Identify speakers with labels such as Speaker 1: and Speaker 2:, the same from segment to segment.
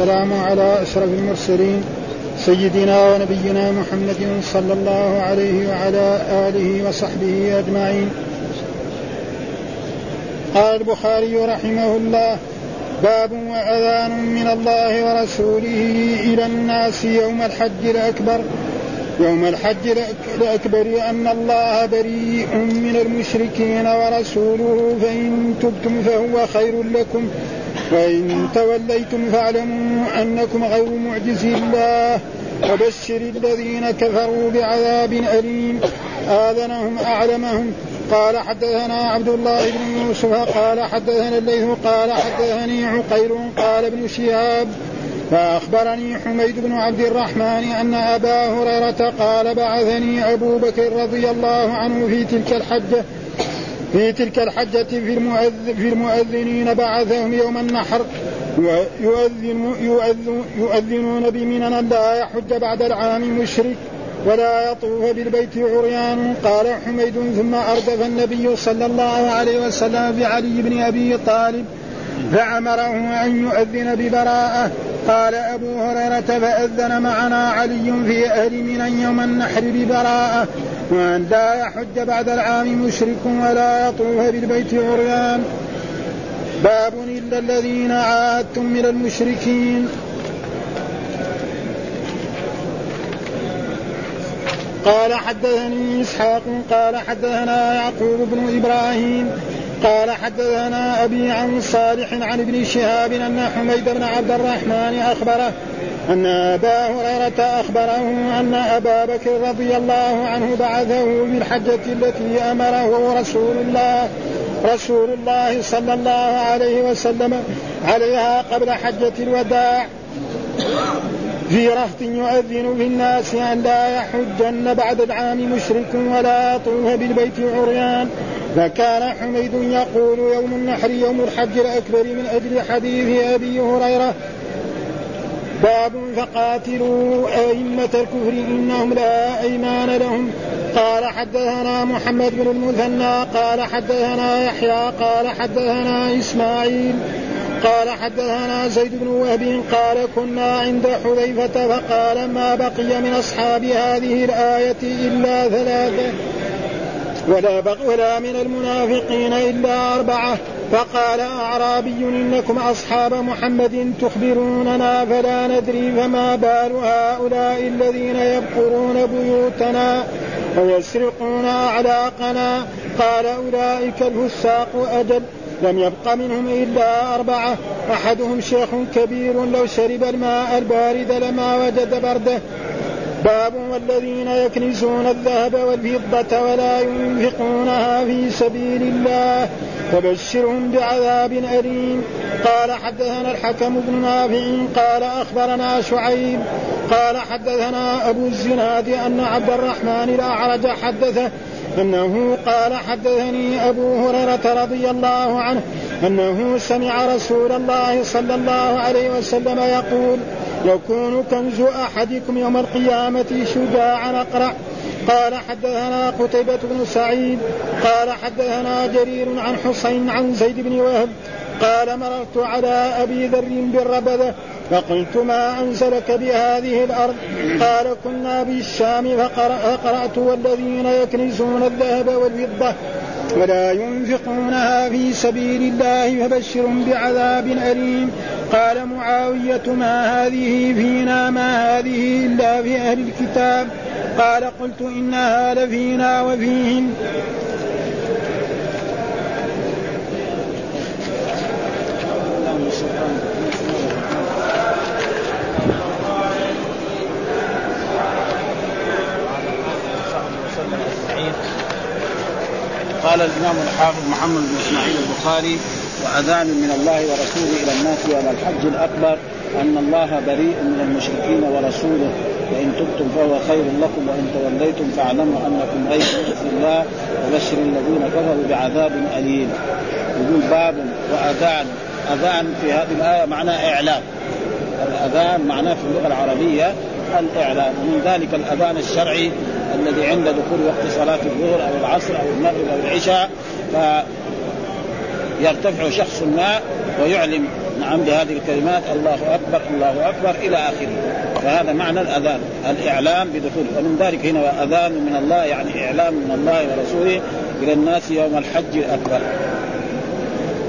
Speaker 1: والسلام على أشرف المرسلين سيدنا ونبينا محمد صلى الله عليه وعلى آله وصحبه أجمعين. قال البخاري رحمه الله باب وأذان من الله ورسوله إلى الناس يوم الحج الأكبر. يوم الحج الأكبر أن الله بريء من المشركين ورسوله فإن تبتم فهو خير لكم. وإن توليتم فاعلموا أنكم غير معجزي الله وبشر الذين كفروا بعذاب أليم. آذنهم أعلمهم. قال حدثنا عبد الله بن يوسف قال حدثنا الليث قال حدثني عقيل قال ابن شهاب. فأخبرني حميد بن عبد الرحمن أن أبا هريرة قال بعثني أبو بكر رضي الله عنه في تلك الحجة. في تلك الحجة في, المؤذن في المؤذنين بعثهم يوم النحر. يؤذن يؤذن يؤذنون بمنى لا يحج بعد العام مشرك ولا يطوف بالبيت عريان. قال حميد ثم أردف النبي صلى الله عليه وسلم بعلي بن أبي طالب فأمره أن يؤذن ببراءة. قال أبو هريرة فأذن معنا علي في أهل من يوم النحر ببراءة. وأن لا يحج بعد العام مشرك ولا يطوف بالبيت عريان. باب إلا الذين عاهدتم من المشركين. قال حدثني إسحاق قال حدثنا يعقوب بن إبراهيم. قال حدثنا أبي عن صالح عن ابن شهاب أن حميد بن عبد الرحمن أخبره أن أبا هريرة أخبره أن أبا بكر رضي الله عنه بعثه بالحجة التي أمره رسول الله رسول الله صلى الله عليه وسلم عليها قبل حجة الوداع. في رهط يؤذن في الناس أن لا يحجن بعد العام مشرك ولا يطوف بالبيت عريان. فكان حميد يقول يوم النحر يوم الحج الأكبر من أجل حديث أبي هريرة. باب فقاتلوا أئمة الكفر إنهم لا أيمان لهم. قال حدثنا محمد بن المثنى قال حدثنا يحيى قال حدثنا إسماعيل قال حدثنا زيد بن وهب قال كنا عند حذيفة فقال ما بقي من أصحاب هذه الآية إلا ثلاثة. ولا بق ولا من المنافقين إلا أربعة. فقال أعرابي إنكم أصحاب محمد تخبروننا فلا ندري فما بال هؤلاء الذين يبقرون بيوتنا ويسرقون أعلاقنا. قال أولئك الفساق أجل. لم يبق منهم إلا أربعة. أحدهم شيخ كبير لو شرب الماء البارد لما وجد برده. باب والذين يكنزون الذهب والفضة ولا ينفقونها في سبيل الله. فبشرهم بعذاب أليم. قال حدثنا الحكم بن نافع. قال أخبرنا شعيب. قال حدثنا أبو الزناد أن عبد الرحمن الأعرج حدثه أنه قال حدثني أبو هريرة رضي الله عنه أنه سمع رسول الله صلى الله عليه وسلم يقول يكون كنز أحدكم يوم القيامة شجاعا أقرع. قال حدثنا قتيبة بن سعيد قال حدثنا جرير عن حسين عن زيد بن وهب قال مررت على أبي ذر بالربذة فقلت ما أنزلك بهذه الأرض؟ قال كنا بالشام فقرأت والذين يكنزون الذهب والفضة. ولا ينفقونها في سبيل الله فبشرهم بعذاب أليم. قال معاوية ما هذه فينا ما هذه إلا في أهل الكتاب. قال قلت إنها لفينا وفيهم.
Speaker 2: قال الإمام الحافظ محمد بن إسماعيل البخاري وأذان من الله ورسوله إلى الناس يوم الحج الأكبر أن الله بريء من المشركين ورسوله. وإن تبتم فهو خير لكم وإن توليتم فاعلموا أنكم غير باذن الله وبشر الذين كفروا بعذاب أليم. يقول باب وأذان. أذان في هذه الآية معناه إعلام. الأذان معناه في اللغة العربية الاعلام ومن ذلك الأذان الشرعي الذي عند دخول وقت صلاة الظهر أو العصر أو المغرب أو العشاء فيرتفع شخص ما ويعلم نعم بهذه الكلمات الله أكبر الله أكبر إلى آخره. فهذا معنى الأذان الاعلام بدخول ومن ذلك هنا أذان من الله يعني اعلام من الله ورسوله إلى الناس يوم الحج الأكبر.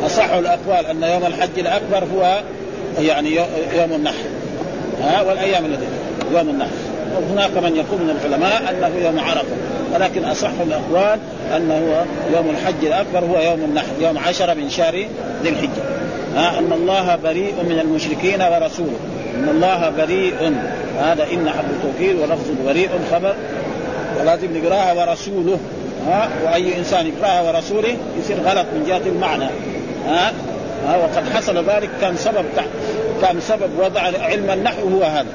Speaker 2: أصح الأقوال أن يوم الحج الأكبر هو يعني يوم النحر. ها والأيام التي يوم النحر وهناك من يقول من العلماء أنه يوم عرفة ولكن أصح الاقوال أنه يوم الحج الأكبر هو يوم النحر يوم عشرة من شهر ذي الحجة. ها إن الله بريء من المشركين ورسوله. إن الله بريء هذا إن حرف التوكيد ولفظ بريء خبر. ولازم نقراها ورسوله. ها وأي إنسان يقرأها ورسوله يصير غلط من جهة المعنى. ها ها وقد حصل ذلك كان سبب كان سبب وضع علم النحو هو هذا.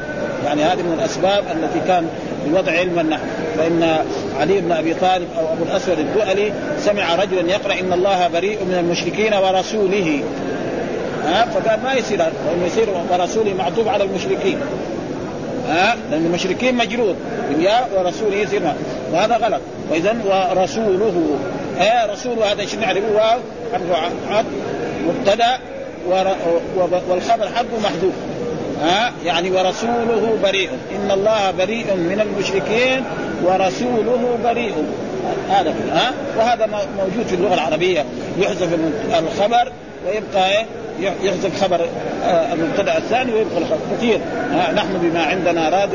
Speaker 2: يعني هذه من الأسباب التي كان لوضع علم النحو فإن علي بن أبي طالب أو أبو الأسود الدؤلي سمع رجلا يقرأ إن الله بريء من المشركين ورسوله. ها؟ فقال ما يصير لأنه يصير ورسوله معطوف على المشركين. ها؟ لأن المشركين مجرور بالياء ورسوله يصير وهذا غلط. واذا ورسوله. إيه رسوله هذا شنو نعرفه واو حرف مبتدا والخبر حقه محذوف. ها؟ يعني ورسوله بريء. إن الله بريء من المشركين ورسوله بريء. هذا ها؟ وهذا موجود في اللغة العربية. يحذف الخبر ويبقى إيه؟ يحذف خبر آه، المبتدأ الثاني ويبقى الخبر. كثير. نحن بما عندنا راض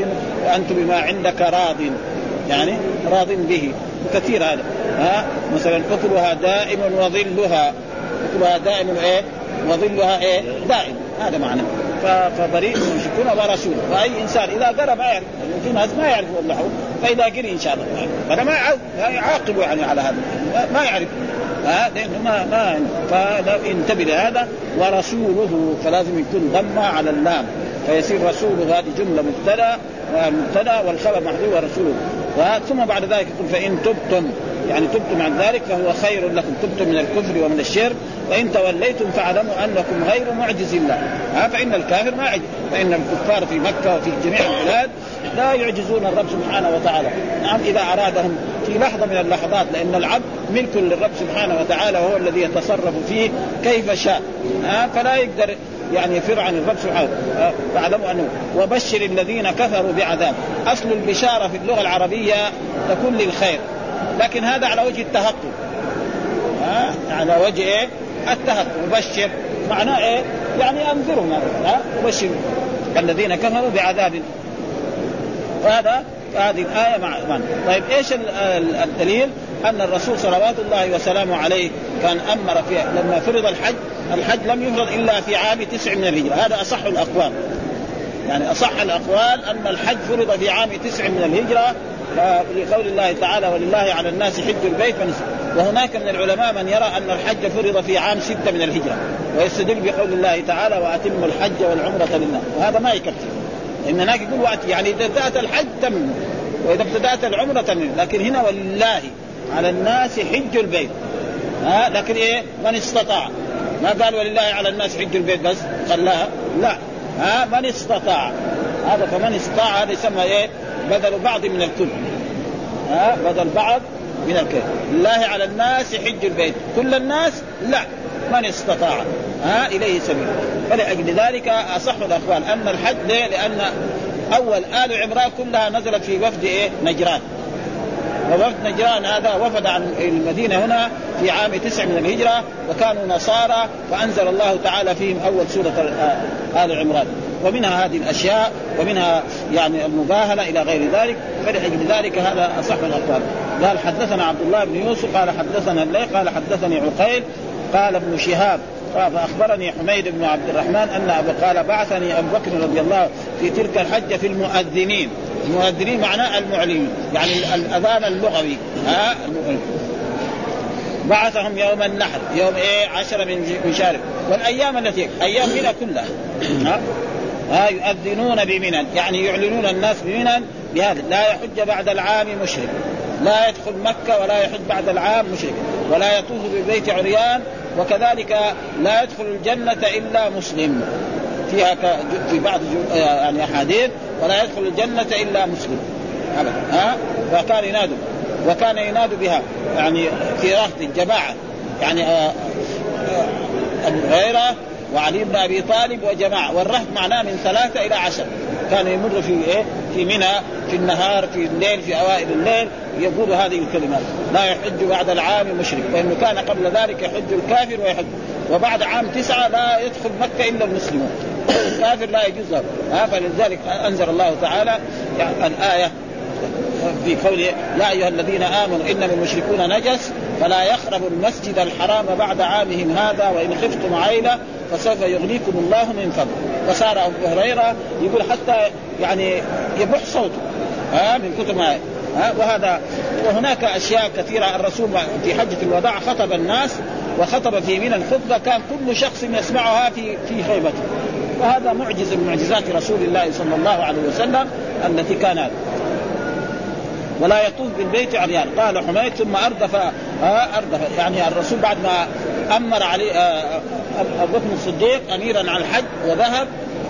Speaker 2: وأنت بما عندك راض. يعني راض به. كثير هذا. ها؟ مثلا اكلها دائم وظلها. اكلها دائم إيه؟ وظلها إيه؟ دائم. هذا معنى. فبريء من المشركون ورسوله فأي إنسان إذا قرا ما يعرف في ناس ما يعرفوا النحو فإذا قري إن شاء الله. فأنا ما يعاقب يعني على هذا. ما يعرف. ها ما ما فانتبه لهذا ورسوله فلازم يكون ضمه على اللام. فيصير رسوله هذه جملة مبتدأ مبتدأ والخبر محذوف ورسوله. ثم بعد ذلك يقول فإن تبتم. يعني تبتم عن ذلك فهو خير لكم. تبتم من الكفر ومن الشرك. وان توليتم فاعلموا أنكم غير معجز الله. ها فإن الكافر ما يعجز. فإن الكفار في مكة وفي جميع البلاد لا يعجزون الرب سبحانه وتعالى. نعم إذا أرادهم في لحظة من اللحظات لأن العبد ملك للرب سبحانه وتعالى وهو الذي يتصرف فيه كيف شاء. ها فلا يقدر يعني يفر عن الرب سبحانه. فاعلموا أنه وبشر الذين كفروا بعذاب. أصل البشارة في اللغة العربية تكون للخير. لكن هذا على وجه التهقق. ها على وجه إيه؟ التهقق مبشر معناه إيه؟ يعني أنذرهم ها؟ مبشر الذين كفروا بعذاب. وهذا هذه الآية مع معنى. طيب إيش الدليل؟ أن الرسول صلوات الله وسلامه عليه كان أمر في لما فرض الحج الحج لم يفرض إلا في عام تسع من الهجرة. هذا أصح الأقوال. يعني أصح الأقوال أن الحج فرض في عام تسع من الهجرة. لقول الله تعالى ولله على الناس حج البيت فنسك وهناك من العلماء من يرى أن الحج فرض في عام ستة من الهجرة ويستدل بقول الله تعالى وأتموا الحج والعمرة لله. وهذا ما يكفي. إن هناك يقول وقت يعني إذا ابتدات الحج تم وإذا ابتدأت العمرة تم. لكن هنا ولله على الناس حج البيت. ها؟ لكن إيه؟ من استطاع. ما قال ولله على الناس حج البيت بس؟ خلاها؟ لا. ها؟ من استطاع. هذا فمن استطاع هذا يسمى إيه؟ بدل بعض من الكل. ها؟ بدل بعض من الكل لله على الناس حج البيت. كل الناس لا. من استطاع. ها إليه سبيل. فلأجل ذلك أصح الاقوال أن الحج ليه؟ لأن أول آل عمران كلها نزلت في وفد إيه؟ نجران. ووفد نجران هذا وفد عن المدينة هنا في عام تسع من الهجرة وكانوا نصارى فأنزل الله تعالى فيهم أول سورة آل عمران. ومنها هذه الأشياء ومنها يعني المباهلة إلى غير ذلك فلأجل ذلك هذا أصح الأقوال. قال حدثنا عبد الله بن يوسف قال حدثنا الليل قال حدثني عقيل قال ابن شهاب فاخبرني حميد بن عبد الرحمن أن ابو قال بعثني أبو بكر رضي الله في تلك الحجة في المؤذنين. المؤذنين معناه المعلنين يعني الأذان اللغوي. ها؟ بعثهم يوم النحر يوم إيه؟ عشرة من شهر والأيام التي أيام منى كلها. ها؟ ها يؤذنون بمنى يعني يعلنون الناس بمنى بهذا لا يحج بعد العام مشرك. لا يدخل مكة ولا يحج بعد العام مشرك ولا يطوف بالبيت عريان وكذلك لا يدخل الجنة إلا مسلم. فيها في بعض يعني أحاديث ولا يدخل الجنة إلا مسلم. أبدا ها؟ فكان ينادوا وكان ينادوا بها يعني في رهط الجماعة يعني آه، آه، أبو هريرة وعلي بن أبي طالب وجماعة. والرهط معناه من ثلاثة إلى عشر. كان يمر في إيه؟ في منى في النهار في الليل في أوائل الليل يقول هذه الكلمات لا يحج بعد العام مشرك لأنه كان قبل ذلك يحج الكافر ويحج. وبعد عام تسعة لا يدخل مكة إلا المسلمون. الكافر لا يجوز له. فلذلك أنزل الله تعالى يعني الآية في قوله يا أيها الذين آمنوا إنما المشركون نجس فلا يقربوا المسجد الحرام بعد عامهم هذا وإن خفتم عيله فسوف يغنيكم الله من فضله فصار أبو هريرة يقول حتى يعني يبح صوته ها من كتب ما ها وهذا وهناك أشياء كثيرة. الرسول في حجة الوداع خطب الناس وخطب في من الخطبة كان كل شخص يسمعها في في خيبته. وهذا معجز من معجزات رسول الله صلى الله عليه وسلم التي كانت. ولا يطوف بالبيت عريان. قال حميد ثم أردف أردف. يعني الرسول بعد ما أمر علي آه أبو بكر الصديق اميرا على الحج وذهب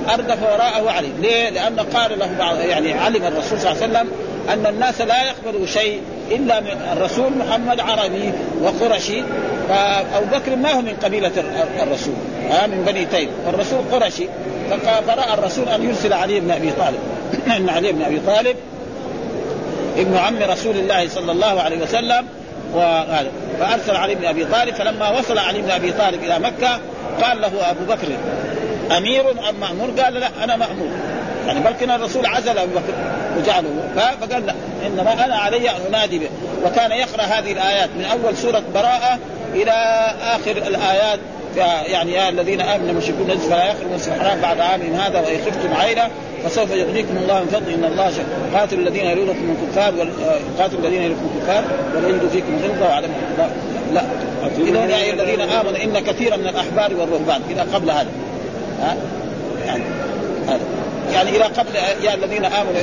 Speaker 2: أردف وراءه علي، ليه؟ لأن قال له بعض يعني علم الرسول صلى الله عليه وسلم أن الناس لا يقبلوا شيء إلا من الرسول محمد عربي وقرشي. فأبو بكر ما هو من قبيلة الرسول ها من بني تيم. والرسول قرشي. فراى الرسول أن يرسل علي بن أبي طالب. إن علي بن أبي طالب ابن عم رسول الله صلى الله عليه وسلم وهذا. فأرسل علي بن أبي طالب فلما وصل علي بن أبي طالب إلى مكة قال له أبو بكر أمير أم مأمور؟ قال لا أنا مأمور. يعني بل كان الرسول عزل أبو بكر وجعله. فقال لا إنما أنا علي أن أنادي به. وكان يقرأ هذه الآيات من أول سورة براءة إلى آخر الآيات. يعني يا الذين آمنوا المشركون نجس فلا يخرجوا من الحرام بعد عامهم هذا وإن خفتم عيله فسوف يغنيكم الله من فضله. إن الله شك. قاتل الذين يلونكم من كفار قاتل الذين يلونكم من كفار ولا يجدوا فيكم غلظة وعدم لا, لا. إذا يا الذين آمنوا إن كثيرا من الأحبار والرهبان. إذا قبل هذا. ها؟ هذا يعني إلى قبل يا الذين آمنوا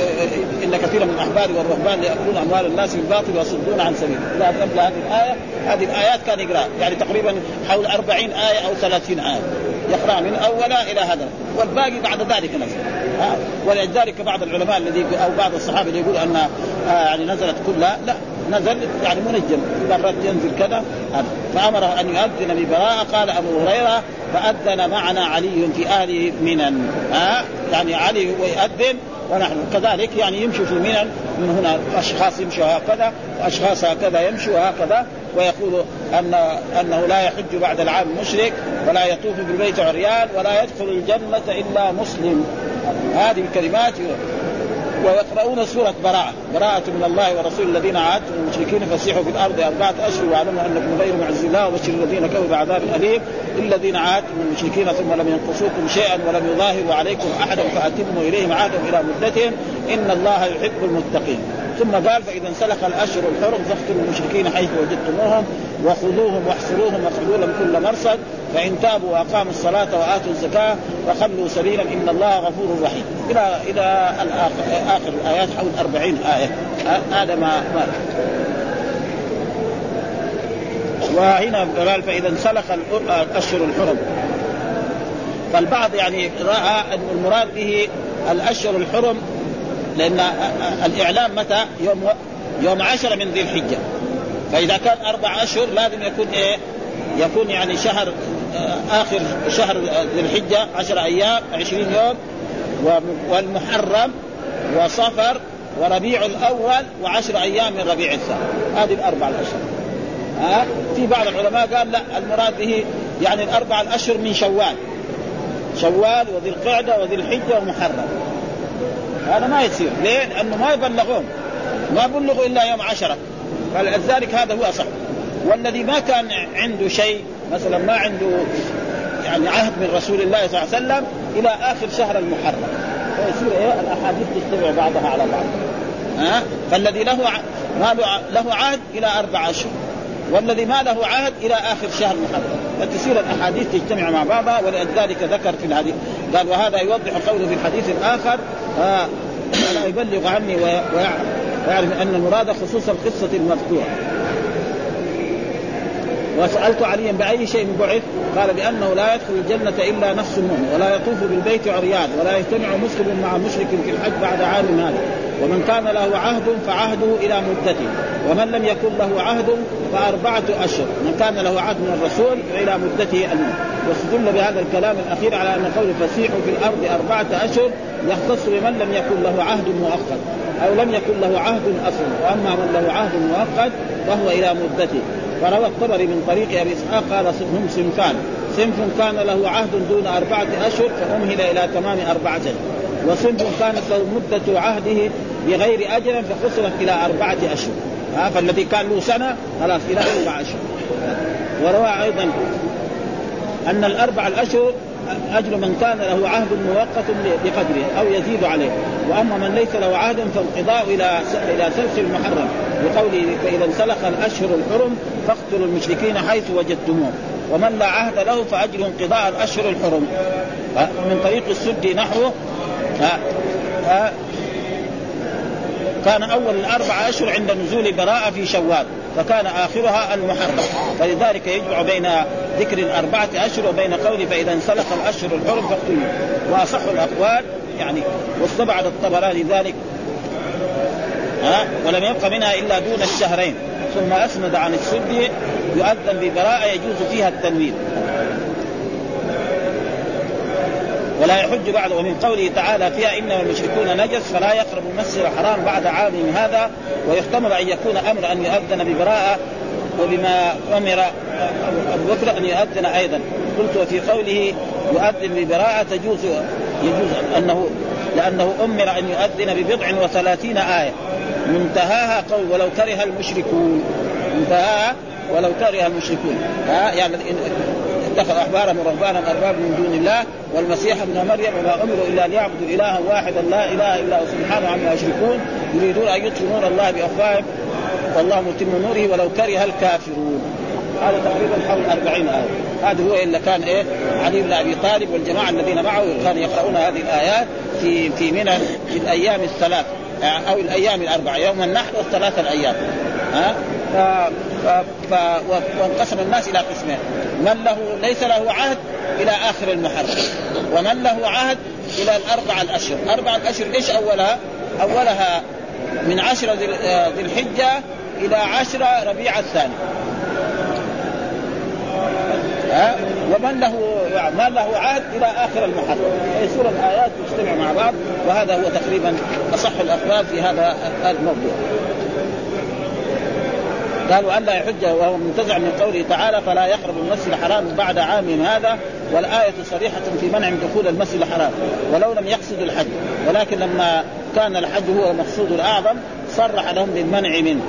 Speaker 2: إن كثيرا من الأحبار والرهبان يأكلون أموال الناس بالباطل ويصدون عن سبيل إلى قبل هذه الآية هذه الآيات كان يقرأ. يعني تقريبا حول 40 آية أو 30 آية. يقرأ من أولها إلى هذا. والباقي بعد ذلك نزل. ولذلك بعض العلماء الذي أو بعض الصحابة اللي يقول أن يعني نزلت كلها. لا نزل يعني منجم. مرات ينزل كذا فامره أن يؤذن ببراءة. قال أبو هريرة فأذن معنا علي في أهل منن. ها يعني علي ويؤذن ونحن كذلك يعني يمشي في منن. من هنا أشخاص يمشوا هكذا واشخاص هكذا يمشوا هكذا. ويقول ان أنه لا يحج بعد العام مشرك ولا يطوف بالبيت عريان ولا يدخل الجنة إلا مسلم. هذه الكلمات ويقرؤون سورة براءة. براءة من الله ورسول الذين عاهدتم المشركين فسيحوا في الأرض أربعة أشهر واعلموا أنكم غير معز الله وبشر الذين كفروا بعذاب أليم. الذين عاهدتم المشركين ثم لم ينقصوكم شيئا ولم يظاهروا عليكم أحدا فأتموا إليهم عهدهم إلى مدتهم. إن الله يحب المتقين. ثم قال فإذا انسلخ الأشهر الحرم فاقتلوا المشركين حيث وجدتموهم وخذوهم واحصروهم واخرجوا لهم كل مرصد فإن تابوا وأقاموا الصلاة وآتوا الزكاة فخلوا سبيلا إن الله غفور رحيم. إلى إلى آخر الآيات حول 40 آية. هذا ما, ما وهنا قال فإذا انسلخ الأشهر الحرم. فالبعض يعني رأى أن المراد به الأشهر الحرم لأن الإعلام متى؟ يوم يوم عشرة من ذي الحجة. فإذا كان أربع أشهر لازم يكون إيه؟ يكون يعني شهر آخر شهر ذي الحجة عشر أيام عشرين يوم والمحرم وصفر وربيع الأول وعشر أيام من ربيع الثاني. هذه الأربع الأشهر. ها؟ في بعض العلماء قال لا المراد به يعني الأربع الأشهر من شوال. شوال وذي القعدة وذي الحجة ومحرم. هذا ما يصير. ليه؟ لأنه ما يبلغون. ما بلغوا إلا يوم عشرة. فلذلك هذا هو أصح. والذي ما كان عنده شيء مثلا ما عنده يعني عهد من رسول الله صلى الله عليه وسلم إلى آخر شهر المحرم. فيصير إيه؟ الأحاديث تجتمع بعضها على بعض. ها؟ فالذي له له عهد إلى أربع اشهر والذي ما له عهد إلى آخر شهر محرم. فتصير الأحاديث تجتمع مع بعضها ولذلك ذكر في الحديث قال وهذا يوضح قوله في الحديث الآخر آه يبلغ عني ويعرف أن المراد خصوص القصة المذكوره وسألت عليا بأي شيء بعث قال بأنه لا يدخل الجنة إلا نفس مؤمن ولا يطوف بالبيت عريان ولا يجتمع مسلم مع مشرك في الحج بعد عام هذا. ومن كان له عهد فعهده إلى مدته ومن لم يكن له عهد فأربعة أشهر. من كان له عهد من الرسول فالى مدته الموت. واستدل بهذا الكلام الأخير على أن قول فسيحوا في الأرض أربعة أشهر يختص بمن لم يكن له عهد مؤقت أو لم يكن له عهد أصلا. وأما من له عهد مؤقت فهو إلى مدته. وروى الطبري من طريق أبي إسحاق قال هم صنفان. صنف كان له عهد دون أربعة أشهر فأمهل إلى تمام أربعة. أشهر وصنف كانت له مدة عهده بغير أجر فقصرت إلى أربعة أشهر. ها فالذي كان له سنة خلاص إلى أربعة أشهر. وروى أيضا أن الأربع الأشهر أجر من كان له عهد مؤقت بقدره أو يزيد عليه. وأما من ليس له عهد فالقضاء إلى إلى سلخ المحرم. بقوله فإذا انسلخ الأشهر الحرم فاقتلوا المشركين حيث وجدتموه ومن لا عهد له فأجر انقضاء الأشهر الحرم. من طريق السد نحوه. كان أول الأربع أشهر عند نزول براءة في شوال فكان آخرها المحرم. فلذلك يجمع بين ذكر الأربعة أشهر وبين قوله فإذا انسلخ الأشهر الحرم فاقتلوا. وأصح الأقوال يعني واستبعد الطبراني ذلك ها؟ ولم يبق منها إلا دون الشهرين. ثم أسند عن السدي يؤذن ببراءة يجوز فيها التنوين. ولا يحج بعد. ومن قوله تعالى فيها إنما المشركون نجس فلا يقرب المسجد الحرام بعد عامهم هذا ويحتمل أن يكون أمر أن يؤذن ببراءة وبما أمر أبو بكر أن يؤذن أيضا. قلت وفي قوله يؤذن ببراءة تجوز يجوز أنه لأنه أمر أن يؤذن ببضع وثلاثين آية. منتهاها قول ولو كره المشركون انتهى ولو كره المشركون. ها؟ يعني اتخذ أحبارهم ورهبانا ارباب من دون الله والمسيح ابن مريم وما أمروا إلا ليعبدوا إلها واحدا لا إله إلا هو سبحانه عما يشركون يريدون أن يطفئوا نور الله بأفواههم والله متم نوره ولو كره الكافرون. هذا تقريبا حول 40 آية. هذا هو اللي كان إيه؟ علي بن أبي طالب والجماعة الذين معه كانوا يقرؤون هذه الآيات في في منى في الأيام الثلاث أو الأيام الأربعة يوم النحر والثلاثة الأيام. ها؟ ف... وانقسم الناس إلى قسمين. من له ليس له عهد إلى آخر المحرم. ومن له عهد إلى الأربع الأشهر. أربع الأشهر إيش أولها؟ أولها من عشر ذي الحجة إلى عشر ربيع الثاني. ها؟ ومن له ما له عهد إلى آخر المحرم. يصير الايات تجتمع مع بعض وهذا هو تقريبا أصح الأخبار في هذا الموضوع. قالوا ألا يحج وهو منتزع من قوله تعالى فلا يقرب المسجد الحرام بعد عام هذا والآية صريحة في منع دخول المسجد الحرام ولو لم يقصدوا الحج. ولكن لما كان الحج هو المقصود الأعظم صرح لهم بالمنع منه.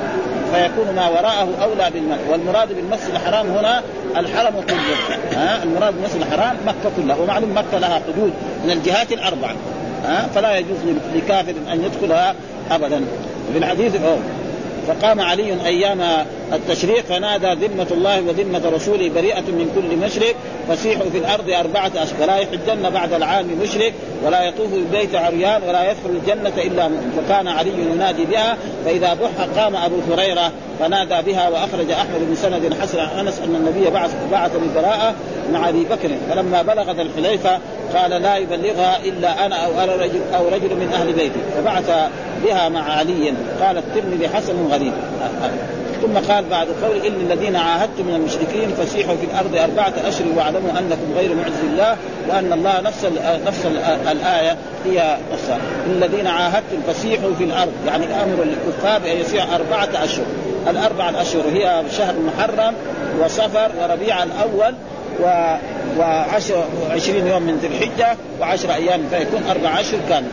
Speaker 2: فيكون ما وراءه أولى بالمنع. والمراد بالمسجد الحرام هنا الحرم كله. ها؟ المراد بالمسجد الحرام مكة كلها. ومعلوم مكة لها حدود من الجهات الأربعة. ها؟ فلا يجوز لكافر أن يدخلها ابدا. في الحديث فقام علي أيام التشريق فنادى ذمة الله وذمة رسوله بريئة من كل مشرك فسيحوا في الأرض أربعة أشهر ولا يحجن بعد العام مشرك ولا يطوف بالبيت عريان ولا يدخل الجنة إلا مؤمن فكان علي ينادي بها فإذا بح قام أبو هريرة فنادى بها وأخرج أحمد بن سند حسن عن أنس أن النبي بعث بعث ببراءة مع أبي بكر. فلما بلغ ذا الحليفة قال لا يبلغها أنا أو أنا رجل أو رجل من أهل بيتي. فبعث بها مع علي. قال الترمذي حسن غريب. ثم قال بعد قول إن الذين عاهدتم من المشركين فسيحوا في الأرض أربعة أشهر واعلموا أنكم غير معز الله وأن الله نفس نفس الآية هي نفسها. الذين عاهدتم فسيحوا في الأرض. يعني أمر للكفار بان يسيح أربعة أشهر. الأربعة الاشهر هي شهر محرم وصفر وربيع الأول و وعشر وعشرين يوم من ذي الحجة وعشر أيام فيكون أربع أشهر كامل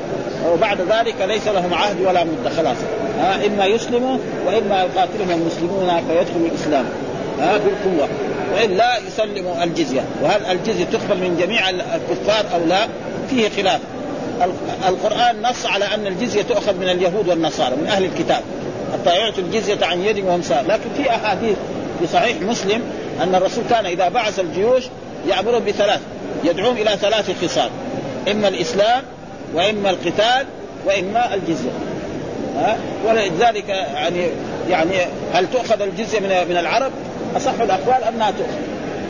Speaker 2: وبعد ذلك ليس لهم عهد ولا مدة خلاص. ها إما يسلموا وإما يقاتلهم المسلمون فيدخلوا الإسلام. ها بالقوة. وإلا يسلموا الجزية. وهل الجزية تقبل من جميع الكفار أو لا؟ فيه خلاف. القرآن نص على أن الجزية تؤخذ من اليهود والنصارى من أهل الكتاب. يعطوا الجزية عن يد وهم سار. لكن في أحاديث في صحيح مسلم أن الرسول كان إذا بعث الجيوش يأمرهم بثلاث يدعوهم إلى ثلاث خصال. إما الإسلام وإما القتال وإما الجزية. ها؟ ولذلك يعني يعني هل تؤخذ الجزية من من العرب؟ أصح الأقوال أنها تؤخذ.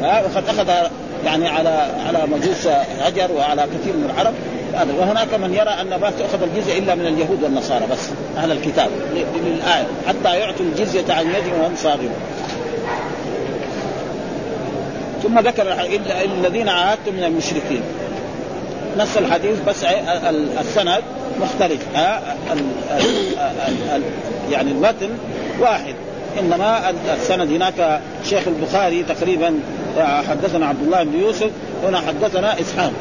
Speaker 2: ها؟ وقد أخذ يعني على على مجوس هجر وعلى كثير من العرب. هذا. وهناك من يرى أن ما تؤخذ الجزية إلا من اليهود والنصارى بس أهل الكتاب. للايه حتى يعطوا الجزية عن يد وهم صاغرون. ثم ذكر الذين عاهدتم من المشركين. نص الحديث بس السند مختلف. يعني المتن واحد. إنما السند هناك شيخ البخاري تقريبا حدثنا عبد الله بن يوسف هنا حدثنا إسحاق.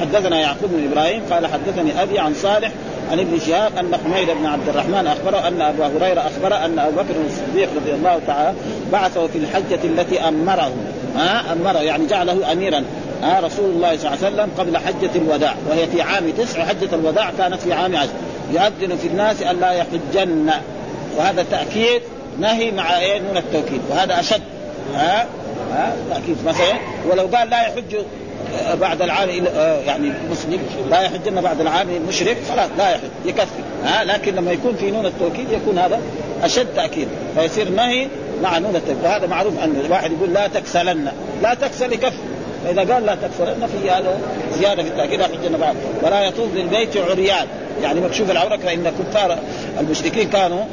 Speaker 2: حدثنا يعقوب بن إبراهيم قال حدثني أبي عن صالح عن ابن شهاب أن حميد بن عبد الرحمن أخبره أن ابا هريرة أخبره أن أبو بكر الصديق رضي الله تعالى بعثه في الحجة التي أمره. ها أمره يعني جعله اميرا. ها رسول الله صلى الله عليه وسلم قبل حجة الوداع وهي في عام تسع حجه الوداع كانت في عام عشر. يؤذن في الناس أن لا يحجن. وهذا تأكيد نهي مع إيه؟ من التوكيد. وهذا أشد. ها ها تأكيد. مثلا ولو قال لا يحج بعد العام آه، يعني مسلم لا يحجن بعد العام مشرك خلاص لا يحج يكفي. ها لكن لما يكون في نون التوكيد يكون هذا أشد تأكيد. فيصير نهي مع نون التوكيد. وهذا معروف أن الواحد يقول لا تكسلن. لا تكسل يكفي. فإذا قال لا تكسلن في هذا زيادة في التأكيد يحجن بعد ولا يطوف بالبيت عريان. يعني مكشوف العورة فان كفار المشركين كانوا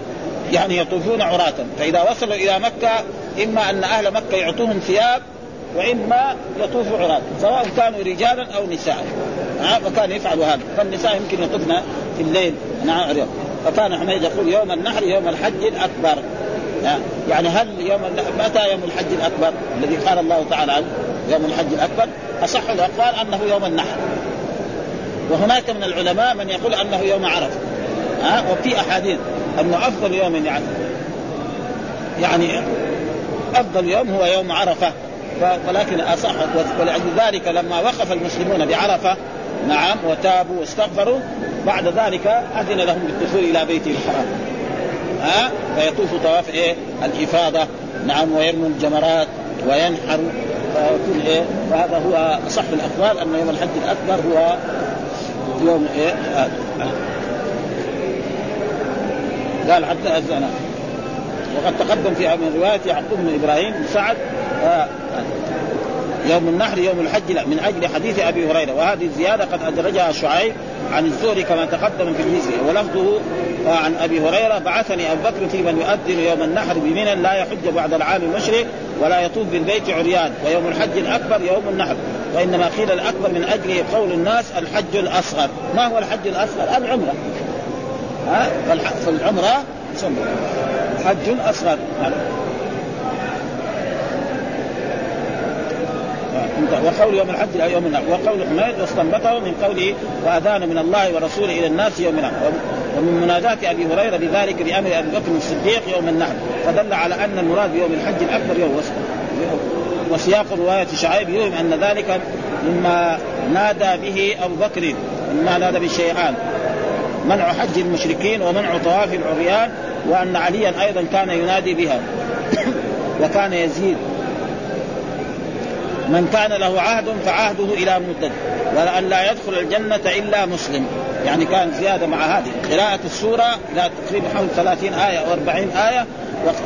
Speaker 2: يعني يطوفون عراة. فإذا وصلوا إلى مكة إما أن أهل مكة يعطوهم ثياب وإما يطوفوا عراة. سواء كانوا رجالا أو نساء. فكان يفعل هذا. فالنساء يمكن يطوفن في الليل. نعم عريض فكان حميد يقول يوم النحر يوم الحج الأكبر. يعني هل يوم متى يوم الحج الأكبر؟ الذي قال الله تعالى عنه. يوم الحج الأكبر أصح الأقوال أنه يوم النحر. وهناك من العلماء من يقول أنه يوم عرفة. ها؟ وفي أحاديث أنه أفضل يوم يعني يعني أفضل يوم هو يوم عرفة. ولكن أصح ولذلك لما وقف المسلمون بعرفة نعم وتابوا واستغفروا بعد ذلك أذن لهم بالدخول إلى بيته الحرام. ها؟ فيطوفوا طواف إيه؟ الإفاضة. نعم ويرموا الجمرات وينحروا كل إيه وهذا هو أصح الاقوال أن يوم الحج الأكبر هو يوم إيه قال حتى أذن وقد تقدم في من رواية يعقوب بن إبراهيم بن سعد آه يوم النحر يوم الحج لا من أجل حديث أبي هريرة. وهذه الزيادة قد أدرجها شعيب عن الزهري كما تقدم في الميزي ولفظه عن أبي هريرة بعثني أبو بكر في من يؤذن يوم النحر بمنى لا يحج بعد العام المشرق ولا يطوف بالبيت عريان ويوم الحج الأكبر يوم النحر وإنما قيل الأكبر من أجل قول الناس الحج الأصغر. ما هو الحج الأصغر؟ العمرة. ها؟ فالعمره حج أصغر. وقول يوم الحج يوم النحر وقول حميد واستنبطه من قوله وأذان من الله ورسوله إلى الناس يوم ومن منادات أبي هريرة بذلك بأمر أبي بكر الصديق يوم النحر فدل على أن المراد بيوم الحج الأكبر يوم وسياق رواية شعيب يوم أن ذلك مما نادى به أبو بكر مما نادى بالشيئان منع حج المشركين ومنع طواف العريان وأن عليا أيضا كان ينادي بها. وكان يزيد. من كان له عهد فعهده إلى مدد وأن لا يدخل الجنة إلا مسلم. يعني كان زيادة مع هذه. قراءة السورة إلى تقريبا حول 30 آية أو 40 آية.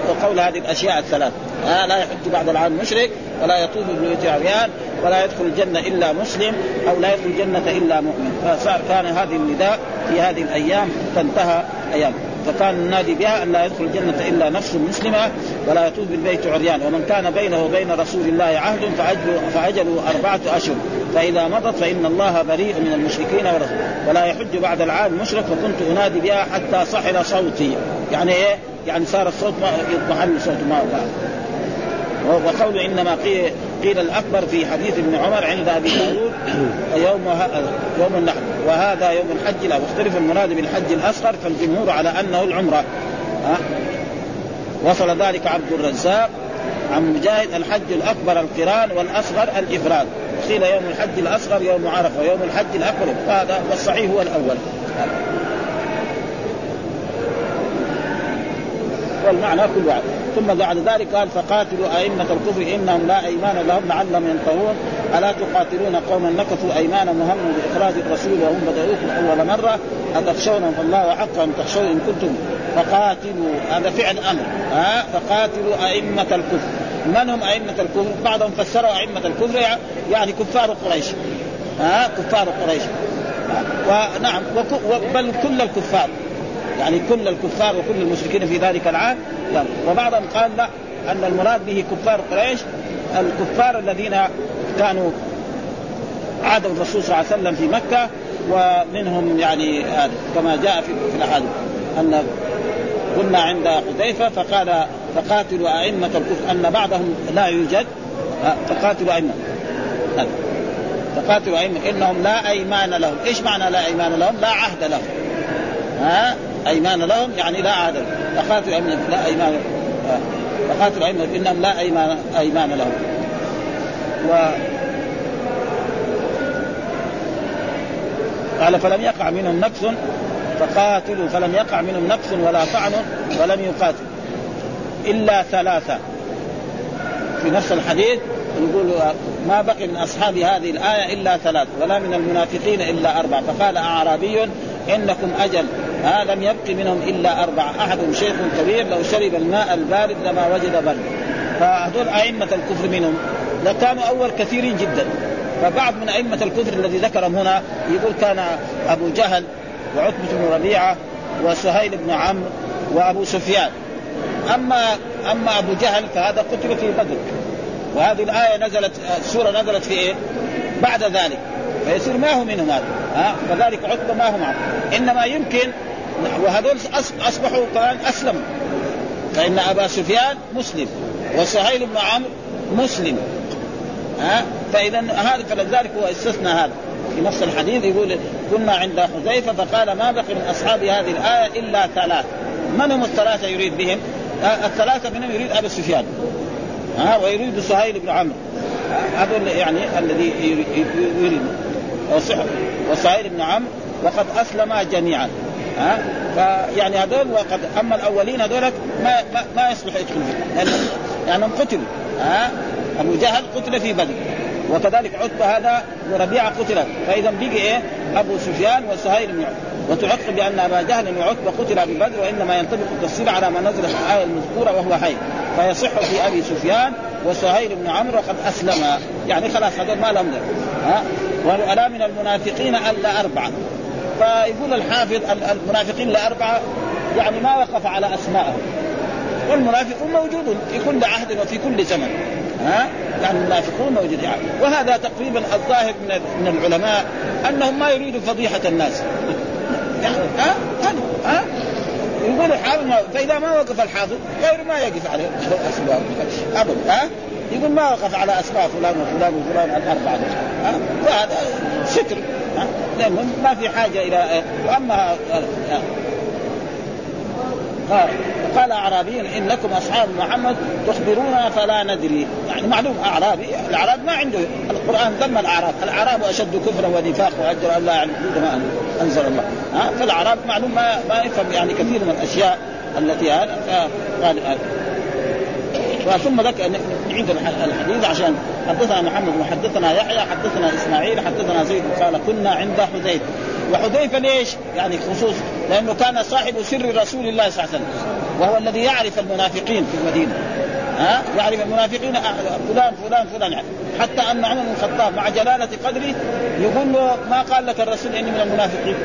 Speaker 2: وقول هذه الأشياء الثلاث. آه لا يحج بعد العام مشرك ولا يطوف ببيوت عريان ولا يدخل الجنة إلا مسلم أو لا يدخل الجنة إلا مؤمن. فصار كان هذه النداء في هذه الأيام تنتهى أيام فكان النادي بها أن لا يدخل الجنة إلا نفس مسلمة ولا يطوف بالبيت عريان. ومن كان بينه وبين رسول الله عهد فاجله فاجله أربعة أشهر. فإذا مضت فإن الله بريء من المشركين ولا يحج بعد العام مشرك فكنت أنادي بها حتى صحل صوتي. يعني إيه؟ يعني صار الصوت ما يضمحل صوت ما وقول إنما قيل, قيل الأكبر في حديث ابن عمر عند أبي داود يوم يوم النحر. وهذا يوم الحج لا واختلف المراد بالحج الأصغر فالجمهور على أنه العمرة. ها؟ وصل ذلك عبد الرزاق عن مجاهد الحج الأكبر القران والأصغر الإفراد. قيل يوم الحج الأصغر يوم عرفة ويوم الحج الاكبر هذا والصحيح هو الأول. والمعنى كل واحد. ثم بعد ذلك قال فقاتلوا أئمة الكفر إنهم لا أيمان لهم لعلهم ينتهون. ألا تقاتلون قوما نكثوا أيمانهم وهموا بإخراج الرسول وهم بدأوكم أول مرة؟ أتخشونهم؟ فالله أحق أن تخشوا إن كنتم. فقاتلوا هذا فعل أمر. ها؟ فقاتلوا أئمة الكفر. من هم أئمة الكفر؟ بعضهم فسروا أئمة الكفر يعني كفار قريش. ها؟ كفار قريش. ونعم بل كل الكفار. يعني كل الكفار وكل المشركين في ذلك العام. وبعضهم قال لا أن المراد به كفار قريش الكفار الذين كانوا عادوا الرسول صلى الله عليه وسلم في مكة ومنهم يعني كما جاء في الأحاديث أن كنا عند حذيفة فقال فقاتلوا أئمة الكفر أن بعضهم لا يوجد فقاتلوا أئمة. فقاتلوا أئمة إنهم لا أيمان لهم، إيش معنى لا أيمان لهم؟ لا عهد لهم. ها؟ أيمان لهم يعني لا عهد فقاتلوا ائمه لا أيمان فقاتلوا ائمه إنهم لا أيمان أيمان لهم. و قال فلم يقع منهم نقص فقاتلوا. فلم يقع منهم نقص ولا طعن ولم يقاتلوا إلا ثلاثة. في نفس الحديث يقول ما بقي من أصحاب هذه الآية إلا ثلاث ولا من المنافقين إلا أربع فقال أعرابي إنكم أجل. ها لم يبق منهم إلا أربع. احدهم شيخ كبير لو شرب الماء البارد لما وجد برد فهذول أئمة الكفر منهم. لكانوا أول كثيرين جدا. فبعض من أئمة الكفر الذي ذكرهم هنا يقول كان أبو جهل وعتبة بن ربيعة وسهيل بن عمرو وأبو سفيان. اما أما أبو جهل فهذا قتل في بدر. وهذه الآية نزلت السورة نزلت في إيه؟ بعد ذلك. فيصير ما هو منهم هذا. ها؟ كذلك عتبة ما هو معه. إنما يمكن وهذول اصبحوا كمان اسلموا فان ابا سفيان مسلم وسهيل بن عمرو مسلم ها فاذا هذا فلذلك هو استثنى هذا في نفس الحديث يقول كنا عند حذيفه فقال ما بقي من اصحاب هذه الايه الا ثلاث من هم الثلاثه يريد بهم؟ الثلاثه منهم يريد ابي سفيان ها ويريد سهيل بن عمرو هذا يعني الذي يريد وسهيل بن عمرو وقد اسلم جميعا ها؟ فيعني هذول وقد أما الأولين هذول ما ما, ما يصلح يدخلوا يعني قتلوا ها؟ أبو جهل قتل في بدر وكذلك عتبة هذا وربيعة قتل. فإذا بقي إيه؟ أبو سفيان وسهيل بن عتبة. وتعقب بأن أبا جهل وعتبه قتل ببدر وإنما ينطبق التفصيل على ما نزل في الآية المذكورة وهو حي. فيصح في أبي سفيان وسهيل بن عمرو وقد أسلم. يعني خلاص هذول ما لهم ها؟ ولا من المنافقين ألا أربعة. فيقول الحافظ المنافقين لأربعة يعني ما وقف على أسمائهم. والمنافقون موجودون في كل عهد وفي كل زمن. ها؟ يعني المنافقون موجودين. يعني. وهذا تقريبا الظاهر من من العلماء أنهم ما يريدوا فضيحة الناس. يعني ها؟ ها؟ يقول الحافظ فإذا ما وقف الحافظ غير ما يقف عليه اسباب ابدا. ها؟ يقول ما وقف على اسماء فلان وفلان وفلان الأربعة ها؟ وهذا ستر. ها؟ لأنه ما في حاجة إلى وأما قال قال اعرابي إنكم أصحاب محمد تخبرونا فلا ندري. يعني معلوم أعرابي الأعراب ما عنده القرآن ذم الأعراب. الأعراب أشد كفرا ونفاقا واجر ان لا يعبدون ما أنزل الله. ها؟ فالأعراب معلوم ما ما يفهم يعني كثير من الأشياء التي هذا. فقال ثم ذكر نعيد الحديث عشان حدثنا محمد وحدثنا يحيى حدثنا إسماعيل حدثنا زيد قال كنا عند حذيفة. وحذيفة ليش؟ يعني خصوص لأنه كان صاحب سر رسول الله صلى الله عليه وسلم. وهو الذي يعرف المنافقين في المدينة. ها؟ يعرف المنافقين فلان فلان فلان يعني. حتى أن عمر بن الخطاب مع جلالة قدره يقول له ما قال لك الرسول إني من المنافقين؟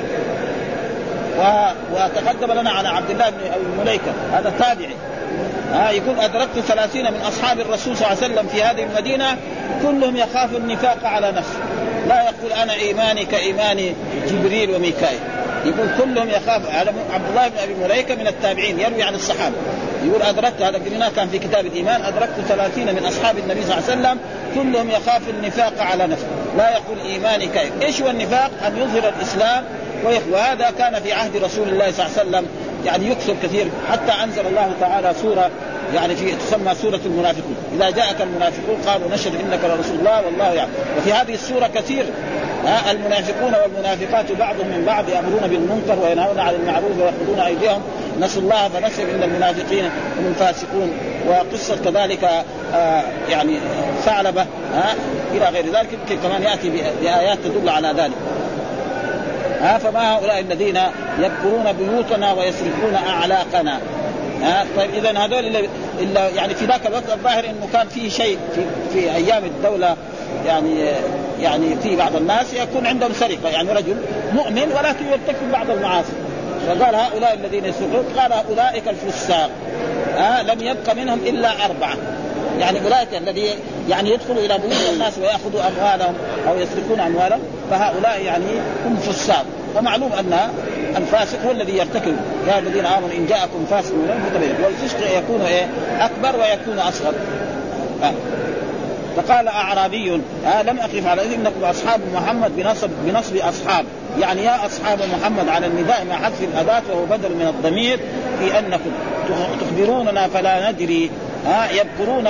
Speaker 2: وتقدم لنا على عبد الله بن مليكه هذا تابعي. ها يقول أدركت ثلاثين من أصحاب الرسول صلى الله عليه وسلم في هذه المدينة كلهم يخاف النفاق على نفسه. لا يقول أنا إيماني كايمان جبريل وميكائيل. يقول كلهم يخاف عبد الله بن أبي مليكة من التابعين يروي عن الصحابة. يقول أدركت هذا قلنا كان في كتاب الإيمان أدركت ثلاثين من أصحاب النبي صلى الله عليه وسلم كلهم يخاف النفاق على نفسه. لا يقول إيماني كيف إيش هو النفاق؟ أن يظهر الإسلام وهذا كان في عهد رسول الله صلى الله عليه وسلم. يعني يكثر كثير حتى أنزل الله تعالى سورة يعني في تسمى سورة المنافقون، إذا جاءك المنافقون قالوا نشهد إنك لرسول الله والله يعلم، وفي هذه السورة كثير ها المنافقون والمنافقات بعضهم من بعض يأمرون بالمنكر وينهون عن المعروف ويأخذون أيديهم. نسوا الله فنسوا ان المنافقين هم الفاسقون. وقصة كذلك آه يعني ثعلبة ها إلى غير ذلك يمكن كمان يأتي بآيات تدل على ذلك. ها فما هؤلاء الذين يذكرون بيوتنا ويسرقون أعلاقنا؟ ها طيب اذا هذول الا يعني في ذاك الوقت الظاهر إنه كان فيه شيء في, في أيام الدولة يعني يعني في بعض الناس يكون عندهم سرقة يعني رجل مؤمن ولكن يرتكب بعض المعاصي. فقال هؤلاء الذين يسرقون قال أولئك الفساق ها لم يبق منهم إلا أربعة. يعني أولئك الذي يعني يدخلوا إلى بيوت الناس ويأخذوا أموالهم أو يسرقون أموالهم فهؤلاء يعني هم فساق ومعلوم أن الفاسق هو الذي يرتكب. يا الذين آمنوا إن جاءكم فاسق والفسق يكون إيه؟ أكبر ويكون أصغر. آه. فقال أعرابي آه لم أقف على إنكم أصحاب محمد بنصب بنصب أصحاب. يعني يا أصحاب محمد على النداء مع حذف الاداه وهو بدل من الضمير في أنكم تخبروننا فلا ندري. ها يذكرون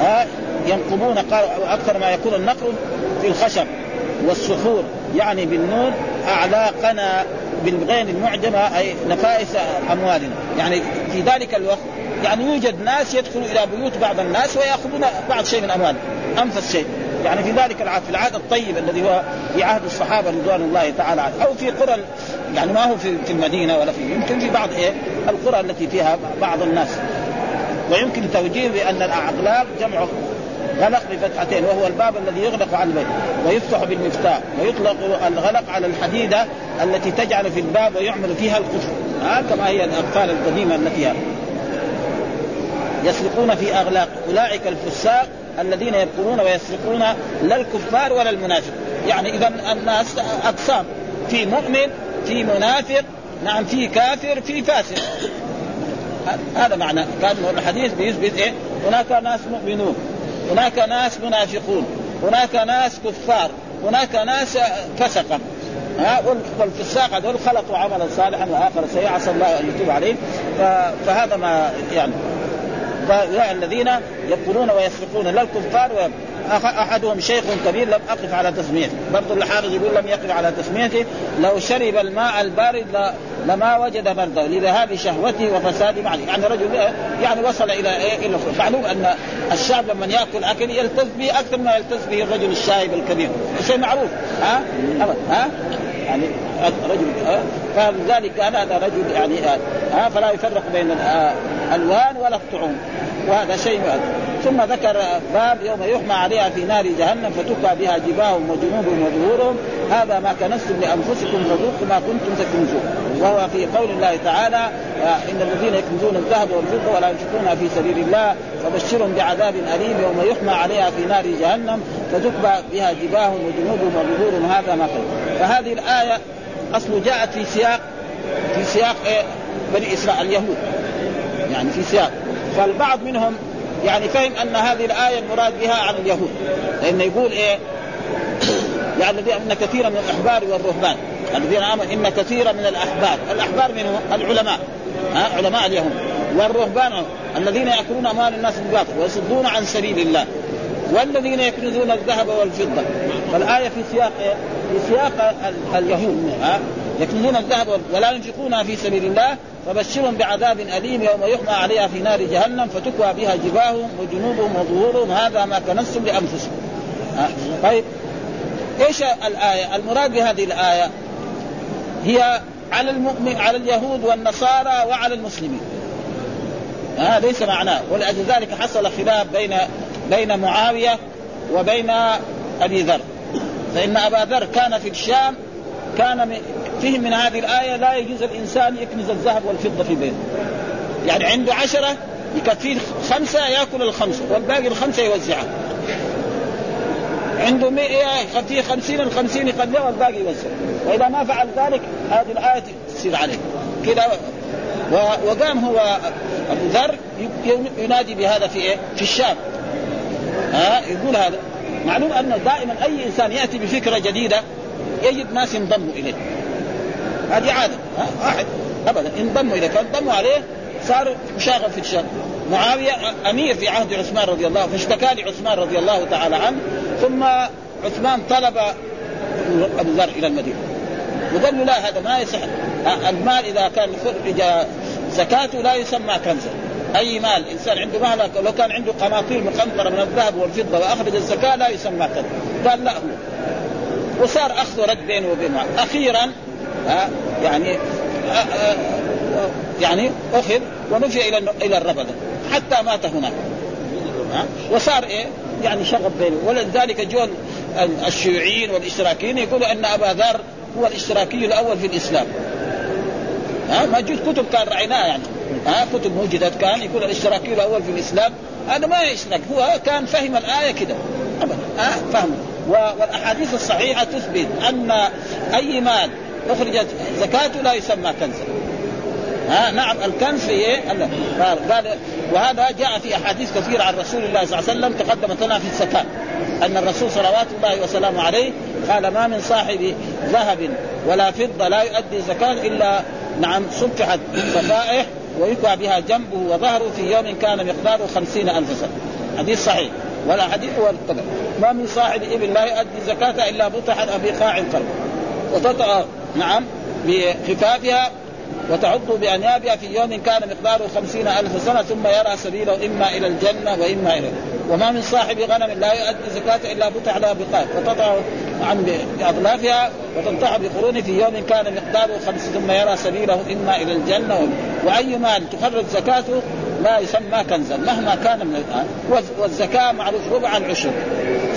Speaker 2: ها ينقبون أكثر ما يكون النقر في الخشب والصخور يعني بالنون أعلاقنا بالغين المعجمه أي نفائس أموالنا. يعني في ذلك الوقت يعني يوجد ناس يدخلوا إلى بيوت بعض الناس ويأخذون بعض شيء من أموالهم أنفس شيء. يعني في ذلك العهد في العهد الطيب الذي هو في عهد الصحابة رضوان الله تعالى أو في قرى يعني ما هو في المدينة ولا في يمكن في بعض إيه القرى التي فيها بعض الناس. ويمكن توجيه بأن الأغلاق جمع غلق بفتحتين وهو الباب الذي يغلق على البيت ويفتح بالمفتاح ويطلق الغلق على الحديدة التي تجعل في الباب ويعمل فيها القفل آه كما هي الأقفال القديمة التي هي. يسرقون في أغلاق أولئك الفساق الذين يبقرون ويسرقون لا الكفار ولا المنافق. يعني إذا الناس أقسام في مؤمن في منافق نعم في كافر في فاسق. هذا معنى. كان الحديث بيثبت إيه؟ هناك ناس مؤمنون. هناك ناس منافقون. هناك ناس كفار. هناك ناس فسقا. ها؟ والفساق هذول خلطوا عملا صالحا وآخر سيئا. عسى الله أن يتوب عليهم. فهذا ما يعني. فهؤلاء الذين يقولون ويسرقون. لا الكفار أحدهم شيخ كبير لم أقف على تسميته. برضو الحافظ يقول لم يقف على تسميته. لو شرب الماء البارد لما وجد برده لذهاب شهوته وفساد معه يعني رجل يعني وصل إلى إيه؟ إلى معلوم أن الشعب لما يأكل أكل يلتز به أكثر ما يلتز به الرجل الشايب الكبير. شيء معروف. ها؟ ها؟ يعني رجل فلذلك كان هذا رجل يعني ها؟ فلا يفرق بين الالوان ولا الطعوم. وهذا شيء ثم ذكر باب يوم يحمى عليها في نار جهنم فتكى بها جباههم وجنوبهم وظهورهم. هذا ما كنستم لأنفسكم فذوقوا ما كنتم تكنزون. وهو في قول الله تعالى إن الذين يكنزون الذهب والفضة ولا ينفقونها في سبيل الله فبشرهم بعذاب أليم يوم يحمى عليها في نار جهنم فتكبى بها جباههم وجنوبهم وظهورهم. هذا ما كنتم فهذه الآية اصله جاءت في سياق في سياق إيه؟ بني إسرائيل اليهود. يعني في سياق. فالبعض منهم يعني فهم أن هذه الآية المراد بها عن اليهود. لأنه يقول إيه؟ يعني إن كثيرا من الأحبار والرهبان. الذين آمنوا إن كثيرا من الأحبار. الأحبار من العلماء. ها؟ علماء اليهود. والرهبان الذين يأكلون أموال الناس بالباطل ويصدون عن سبيل الله. والذين يكنزون الذهب والفضة. فالآية في سياق إيه؟ في سياق اليهود. ها؟ يكنزون الذهب ولا ينفقونها في سبيل الله فبشرهم بعذاب أليم يوم يحمى عليها في نار جهنم فتكوى بها جباههم وجنوبهم وظهورهم هذا ما كنستم لأنفسكم. طيب إيش الآية؟ المراد بهذه الآية هي على المؤمن على اليهود والنصارى وعلى المسلمين. ها ليس معناه ولأجل ذلك حصل خلاف بين بين معاوية وبين أبي ذر فإن أبا ذر كان في الشام كان فهم من هذه الآية لا يجوز الإنسان يكنز الذهب والفضة في بيته. يعني عنده عشرة يكفيه خمسة يأكل الخمسة والباقي الخمسة يوزعها عنده مئة يكفيه خمسين الخمسين يخليها والباقي يوزع وإذا ما فعل ذلك هذه الآية تصير عليه. كذا وقام هو أبو ذر ينادي بهذا في إيه؟ في الشام. ها يقول هذا. معلوم أن دائما أي إنسان يأتي بفكرة جديدة يجد ناس ينضموا إليه. هذه عادة واحد. ابدا انضموا إليه. فانضموا عليه صار مشاغب في الشام معاوية أمير في عهد عثمان رضي الله فاشتكى لعثمان رضي الله تعالى عنه ثم عثمان طلب أبو ذر إلى المدينة. وقال له لا هذا ما يصح. المال إذا كان خرج زكاته لا يسمى كنزا أي مال؟ إنسان عنده مال لو كان عنده قناطير مقنطرة من الذهب والفضة وأخرج الزكاة لا يسمى كنزا قال لا هو وصار أخذ ورد بينه وبين أخيرا ها يعني يعني أخذ ونفي إلى إلى الربذه حتى مات هناك. وصار إيه؟ يعني شغب بينه. ولذلك جو الشيوعيين والاشتراكيين يقولوا أن أبا ذر هو الاشتراكي الأول في الإسلام. ها موجود كتب كان رعيناها يعني. ها كتب وجدت كان يقول الاشتراكي الأول في الإسلام. هذا ما يشرك. هو كان فهم الآية كده. ابدا. ها فهم. والأحاديث الصحيحة تثبت أن أي مال أخرجت زكاته لا يسمى كنزا ها نعم الكنز في إيه؟ قال وهذا جاء في أحاديث كثيرة عن رسول الله صلى الله عليه وسلم تقدمت لنا في الزكاة أن الرسول صلوات الله وسلامه عليه قال ما من صاحب ذهب ولا فضة لا يؤدي زكاة إلا نعم صفحت صفائح ويكوى بها جنبه وظهره في يوم كان مقداره خمسين ألف سنة حديث صحيح ولا حديث ولا قدر ما من صاحب ابن لا يؤدي زكاة إلا بطحت بقاع القلب وتطأ نعم بخفافها وتعض بأنيابها في يوم كان مقداره خمسين ألف سنة ثم يرى سبيله إما إلى الجنة وإما إلى وما من صاحب غنم لا يؤدي زكاة إلا بطح لها بقاع وتطع عن بأضلافها وتنطح بقرون في يوم كان مقداره خمس ثم يرى سبيله إما إلى الجنة وأي مال تخرج زكاته لا يسمى كنزا مهما كان من الآن. والزكاة معروف ربع العشر.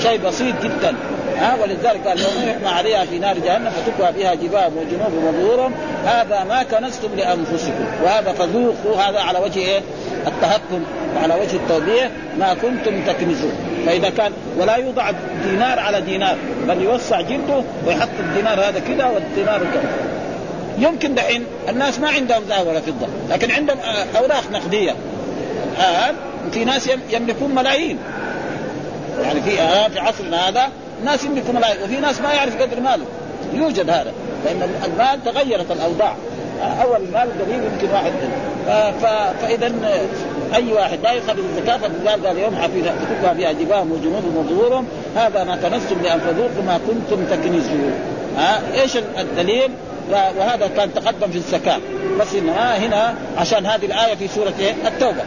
Speaker 2: شيء بسيط جدا. ها ولذلك قال يوم يحمى عليها في نار جهنم فتكوى بها جبال وجنوب وظهورهم هذا ما كنزتم لأنفسكم. وهذا فذوقوا هذا على وجه إيه؟ التهكم وعلى وجه التوبيخ ما كنتم تكنزون. فإذا كان ولا يوضع دينار على دينار بل يوسع جلده ويحط الدينار هذا كذا والدينار كذا. يمكن دحين الناس ما عندهم ذهب ولا فضة لكن عندهم أوراق نقدية. الان في ناس يملكون ملايين. يعني في آه في عصرنا هذا ناس يملكوا ملايين وفي ناس ما يعرف قدر ماله. يوجد هذا لأن المال تغيرت الأوضاع. أول المال قليل يمكن واحد فإذا أي واحد لا يخرج الزكاة فقال قال يوم فتبقى فيها جباههم وجنودهم وظهورهم. هذا ما كنزتم لأنفسكم ما كنتم تكنزون ها إيش الدليل؟ وهذا كان تقدم في الزكاه بس انما هنا عشان هذه الآية في سورة إيه؟ التوبة.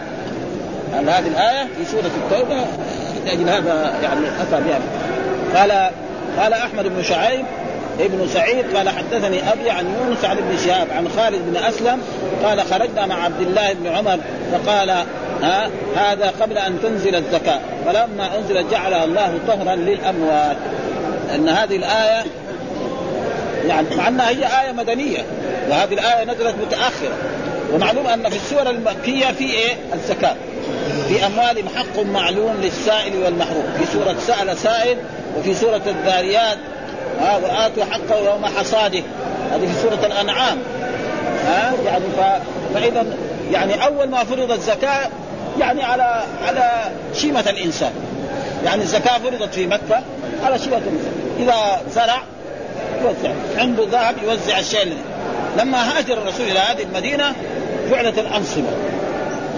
Speaker 2: هذه الآية في سورة التوبة. لاجل هذا يعني اتى بها قال قال أحمد بن شعيب ابن سعيد قال حدثني أبي عن يونس عن ابن شهاب عن خالد بن أسلم قال خرجنا مع عبد الله بن عمر فقال ها هذا قبل أن تنزل الزكاة. فلما انزل جعل الله طهرا للأموات. إن هذه الآية يعني مع أنها هي آية مدنية وهذه الآية نزلت متأخرة. ومعلوم أن في السور المكيه في إيه؟ الزكاة. في اموالهم حق معلوم للسائل والمحروم. في سورة سأل سائل وفي سورة الذاريات. ها وآتوا حقه يوم حصاده. هذه في سورة الأنعام. ها يعني ف... فإذا يعني أول ما فرض الزكاة يعني على على شيمة الإنسان. يعني الزكاة فرضت في مكة على شيمة الإنسان. إذا زرع يوزع عنده ذهب يوزع الشيء الذي لما هاجر الرسول إلى هذه المدينة جعلت الأنصبة.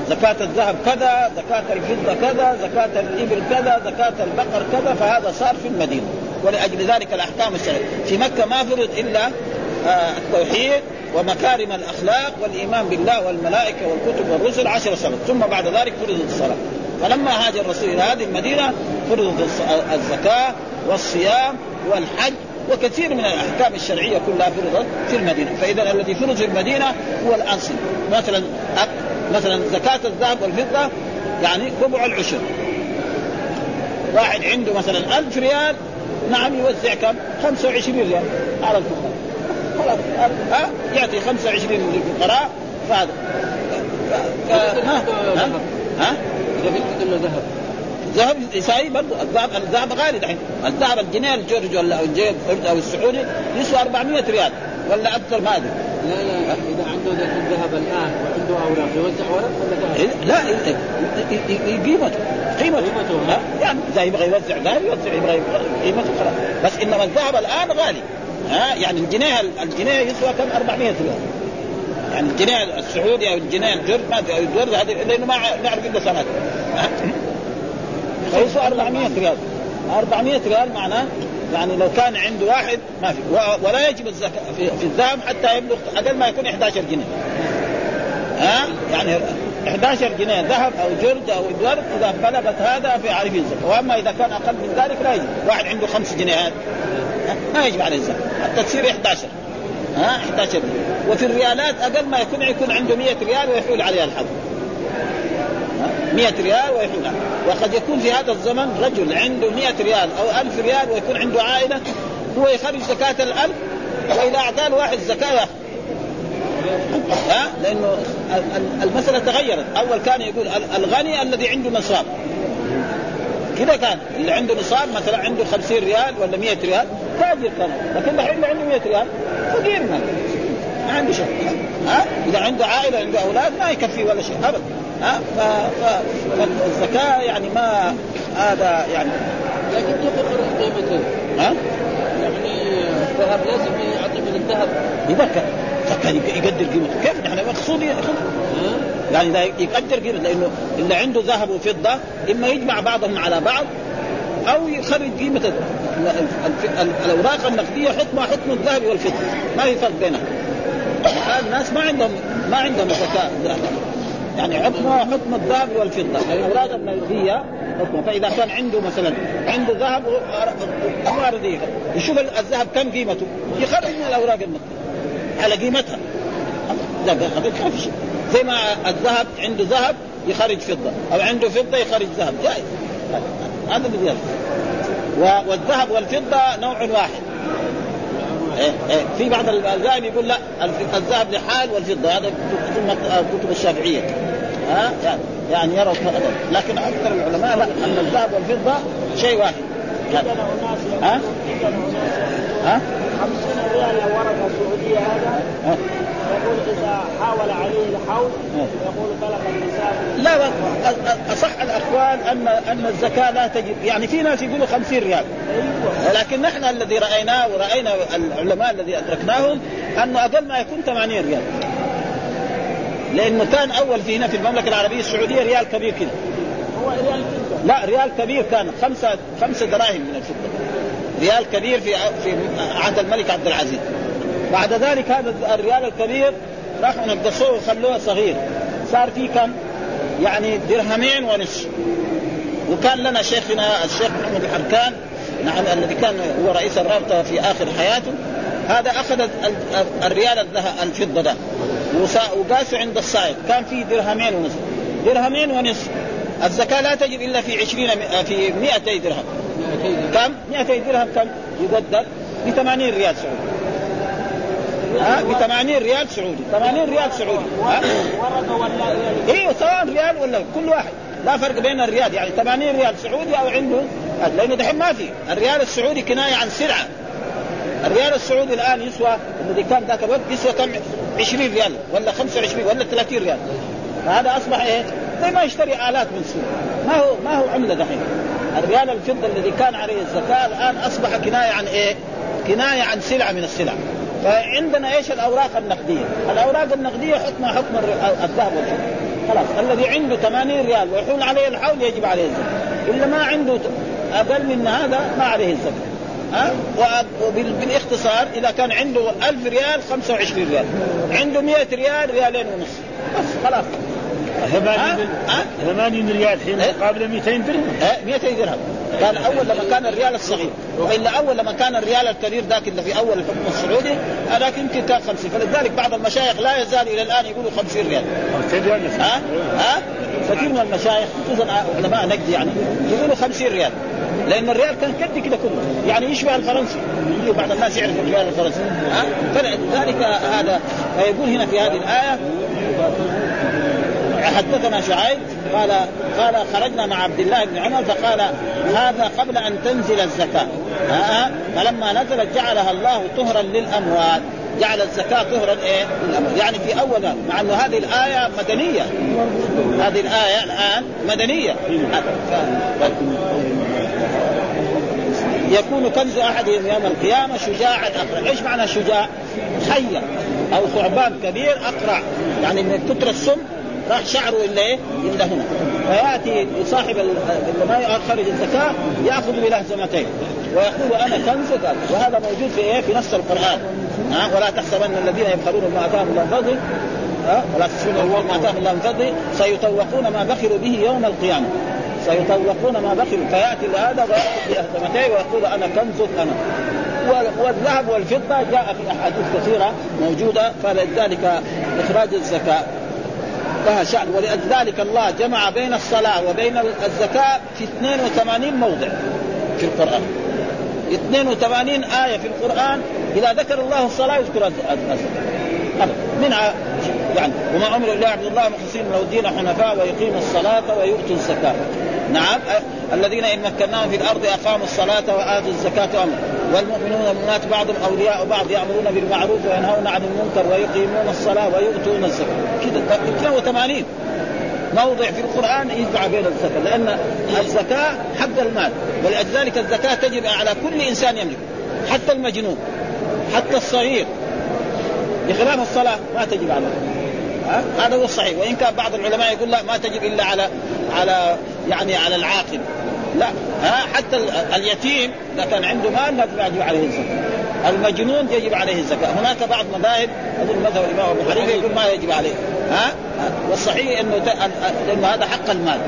Speaker 2: زكاة الذهب كذا، زكاة الفضة كذا، زكاة الإبل كذا، زكاة البقر كذا، فهذا صار في المدينة، ولأجل ذلك الأحكام الشرعية، في مكة ما فرض إلا آه التوحيد ومكارم الأخلاق والإيمان بالله والملائكة والكتب والرسل عشر سنوات، ثم بعد ذلك فرضت الصلاة، فلما هاجر الرسول إلى هذه المدينة فرضت الزكاة والصيام والحج وكثير من الأحكام الشرعية كلها فرضت في المدينة، فإذا الذي فرض في المدينة هو الانصب، مثلا مثلا زكاة الذهب والفضة يعني ربع العشر. واحد عنده مثلا ألف ريال نعم يوزع كم؟ 25 ريال على الفقراء خلاص. ها؟ يعطي 25 للفقراء فهذا. ها؟ ها؟ ذهب. ذهب يساوي برضه الذهب الذهب غالي دحين. الذهب الجنيه الجورج ولا أو الجيب أو السعودي يسوى 400 ريال ولا أكثر ما أدري.
Speaker 3: لا لا إذا عنده الذهب الآن وعنده أوراق يوزع ورق ولا
Speaker 2: لا قيمته قيمته. يعني إذا يبغى يوزع ذهب يوزع يبغى قيمته خلاص. بس إنما الذهب الآن غالي. ها؟ يعني الجنيه الجنيه يسوى كم؟ 400 ريال. يعني الجنيه السعودي أو الجنيه الجرد ما أدري أو الجرد هذه لأنه ما نعرف إلا سنه فيسوى 400 ريال. 400 ريال معناه يعني لو كان عنده واحد ما في. ولا يجب الزكاة في, في الذهب حتى يبلغ أقل ما يكون 11 جنيه. ها؟ يعني 11 جنيه ذهب أو جرد أو ورد إذا بلغت هذا في عارف الزكاة. وأما إذا كان أقل من ذلك لا يجب. واحد عنده خمس جنيهات. ما يجب عليه الزكاة. حتى تصير 11 ها؟ 11 وفي الريالات أقل ما يكون يكون عنده 100 ريال ويحول عليها الحظ. 100 ريال ويحول وقد يكون في هذا الزمن رجل عنده 100 ريال أو 1000 ريال ويكون عنده عائلة هو يخرج زكاة الألف واذا أعطاه واحد زكاة. ياخذ ها؟ لأنه المسألة تغيرت. أول كان يقول الغني الذي عنده نصاب. كذا كان. اللي عنده نصاب مثلا عنده 50 ريال ولا 100 ريال تاجر كان. لكن الحين اللي عنده 100 ريال فقير ما عنده شيء. ها؟ إذا عنده عائلة عنده أولاد ما يكفي ولا شيء ابدا. ها فالزكاة يعني ما هذا يعني.
Speaker 3: لكن يقرر قيمته؟
Speaker 2: ها؟
Speaker 3: يعني الذهب لازم يعطي من الذهب.
Speaker 2: يذكر فكان يقدر قيمته. كيف نحن مقصود يعني إذا يقدر قيمته لأنه اللي عنده ذهب وفضة إما يجمع بعضهم على بعض أو يخرج قيمه الأوراق النقدية حكمها حكم الذهب والفضة. ما في فرق بينهم. هذا الناس ما عندهم ما عندهم زكاة. يعني حكمها حكم الذهب والفضة. الاوراق النقديه حكمه. فإذا كان عنده مثلا عنده ذهب وارضيه يشوف الذهب كم قيمته. يخرج من الأوراق النقدية. على قيمتها. هذا في شيء. زي ما الذهب عنده ذهب يخرج فضة. أو عنده فضة يخرج ذهب. جائز. هذا اللي والذهب والفضة نوع واحد. في بعض الذهب يقول لا الذهب لحال والفضة. هذا كتب الشافعية. ها؟ يعني يروا لكن أكثر العلماء لا أن الذهب والفضة شيء واحد. ها؟ ها؟
Speaker 4: 50 ريال ورقه سعوديه هذا يقول إذا حاول عليه الحول يقول بلغ النساء
Speaker 2: لا أصح الأقوال ان أن الزكاة لا تجب. يعني في ناس يقولوا 50 ريال. ولكن نحن الذي رأيناه ورأينا العلماء الذي أدركناهم أنه أقل ما يكون 80 ريال. لأنه كان أول في هنا في المملكة العربية السعودية ريال كبير كده.
Speaker 4: هو ريال
Speaker 2: لا ريال كبير كان خمسه خمسة دراهم من الفضة. ريال كبير في في عهد الملك عبد العزيز. بعد ذلك هذا الريال الكبير راحوا نقصوه وخلوه صغير. صار في كم؟ يعني درهمين ونصف. وكان لنا شيخنا الشيخ محمد الحركان نعم الذي كان هو رئيس الرابطة في آخر حياته. هذا أخذ الريال الفضة ده. وقاسه عند الصائغ كان في درهمين ونصف. درهمين ونصف. الزكاة لا تجب إلا في عشرين في 200 درهم. كم؟ 200 درهم كم؟ يقدر. ب 80 ريال سعودي. ها؟ ب 80 ريال سعودي. 80 ريال سعودي. ها؟ أيوه سواء ريال ولا كل واحد. لا فرق بين الريال. يعني 80 ريال سعودي أو عنده لأنه دحين ما في. الريال السعودي كناية عن سلعة. الريال السعودي الآن يسوى الذي كان ذاك الوقت يسوى كم؟ 20 ريال ولا 25 ولا 30 ريال. فهذا أصبح إيه؟ زي ما يشتري آلات من السوق ما هو ما هو عملة دحين. الريال الفضة الذي كان عليه الزكاة الآن أصبح كناية عن إيه؟ كناية عن سلعه من السلع. فعندنا إيش؟ الأوراق النقدية؟ الأوراق النقدية حكمها حكم الذهب والفضة. خلاص الذي عنده 80 ريال ويحول عليه الحول يجب عليه الزكاة. إلا ما عنده أقل من هذا ما عليه الزكاة. ها؟ وبالاختصار إذا كان عنده 1000 ريال 25 ريال. عنده 100 ريال ريالين ونص. بس خلاص.
Speaker 1: 80 ريال حين مقابل 200 درهم.
Speaker 2: 200 درهم. كان أول لما كان الريال الصغير. وإلا أول لما كان الريال الكبير ذاك اللي في أول الحكم السعودي هذاك يمكن كان 50 فلذلك بعض المشايخ لا يزال إلى الآن يقولوا 50 ريال. ها؟ ها؟ كثير من المشايخ خصوصا علماء نقد يعني يقولوا 50 ريال. لأن الريال كان قد كده كله. يعني يشبه الفرنسي. بعض الناس يعرف الريال الفرنسي. ها؟ فلذلك هذا فيقول هنا في هذه الآية حدثنا شعيب قال قال خرجنا مع عبد الله بن عمر فقال هذا قبل أن تنزل الزكاة. ها فلما نزلت جعلها الله طهرا للاموال جعل الزكاة طهرا إيه؟ يعني في أول مع أنه هذه الآية مدنية. هذه الآية الآن مدنية. يكون كنز أحدهم يوم القيامة شجاعا أقرع، إيش معنى شجاع؟ حيه أو ثعبان كبير أقرع. يعني من كثر السم راح شعره الا إيه؟ الا هنا. فيأتي صاحب ما يخرج الزكاة يأخذ بلهزمتين ويقول أنا كنزك وهذا موجود في إيه؟ في نص القرآن. ها؟ ولا تحسبن الذين يبخلون بما آتاهم الله من فضله ولا تحسبن ما آتاهم الله من سيطوقون ما بخلوا به يوم القيامة. سيطوقون ما بخلوا. فيأتي لهذا ويأخذ بأهتمتيه ويقول أنا كنزك أنا. والذهب والفضة جاء في أحاديث كثيرة موجودة فلذلك إخراج الزكاة. لها شأن. ولذلك الله جمع بين الصلاة وبين الزكاة في 82 موضع في القرآن. 82 آية في القرآن. إذا ذكر الله الصلاة يذكر الزكاة منها يعني وما أمر الا عبد الله مخلصين له الدين حنفاء ويقيموا الصلاة ويؤتوا الزكاة. نعم الذين إن مكناهم في الأرض أقاموا الصلاة وآتوا الزكاة أمر. والمؤمنون والمؤمنات بعضهم اولياء بعض يأمرون بالمعروف وينهون عن المنكر ويقيمون الصلاة ويؤتون الزكاة. كذا 82 موضع في القرآن يجمع بين الزكاة لأن الزكاة حق المال ولذلك الزكاة تجب على كل إنسان يملك حتى المجنون حتى الصغير. بخلاف الصلاة ما تجب على هذا هو الصحيح. وإن كان بعض العلماء يقول لا ما تجب إلا على على يعني على العاقل. لا. ها؟ حتى اليتيم إذا كان عنده مال لا يجب عليه الزكاة. المجنون يجب عليه الزكاة. هناك بعض مذاهب أظن مذهب الإمام أبو حنيفة يقول ما يجب عليه. ها؟ والصحيح إنه لأنه هذا حق المال.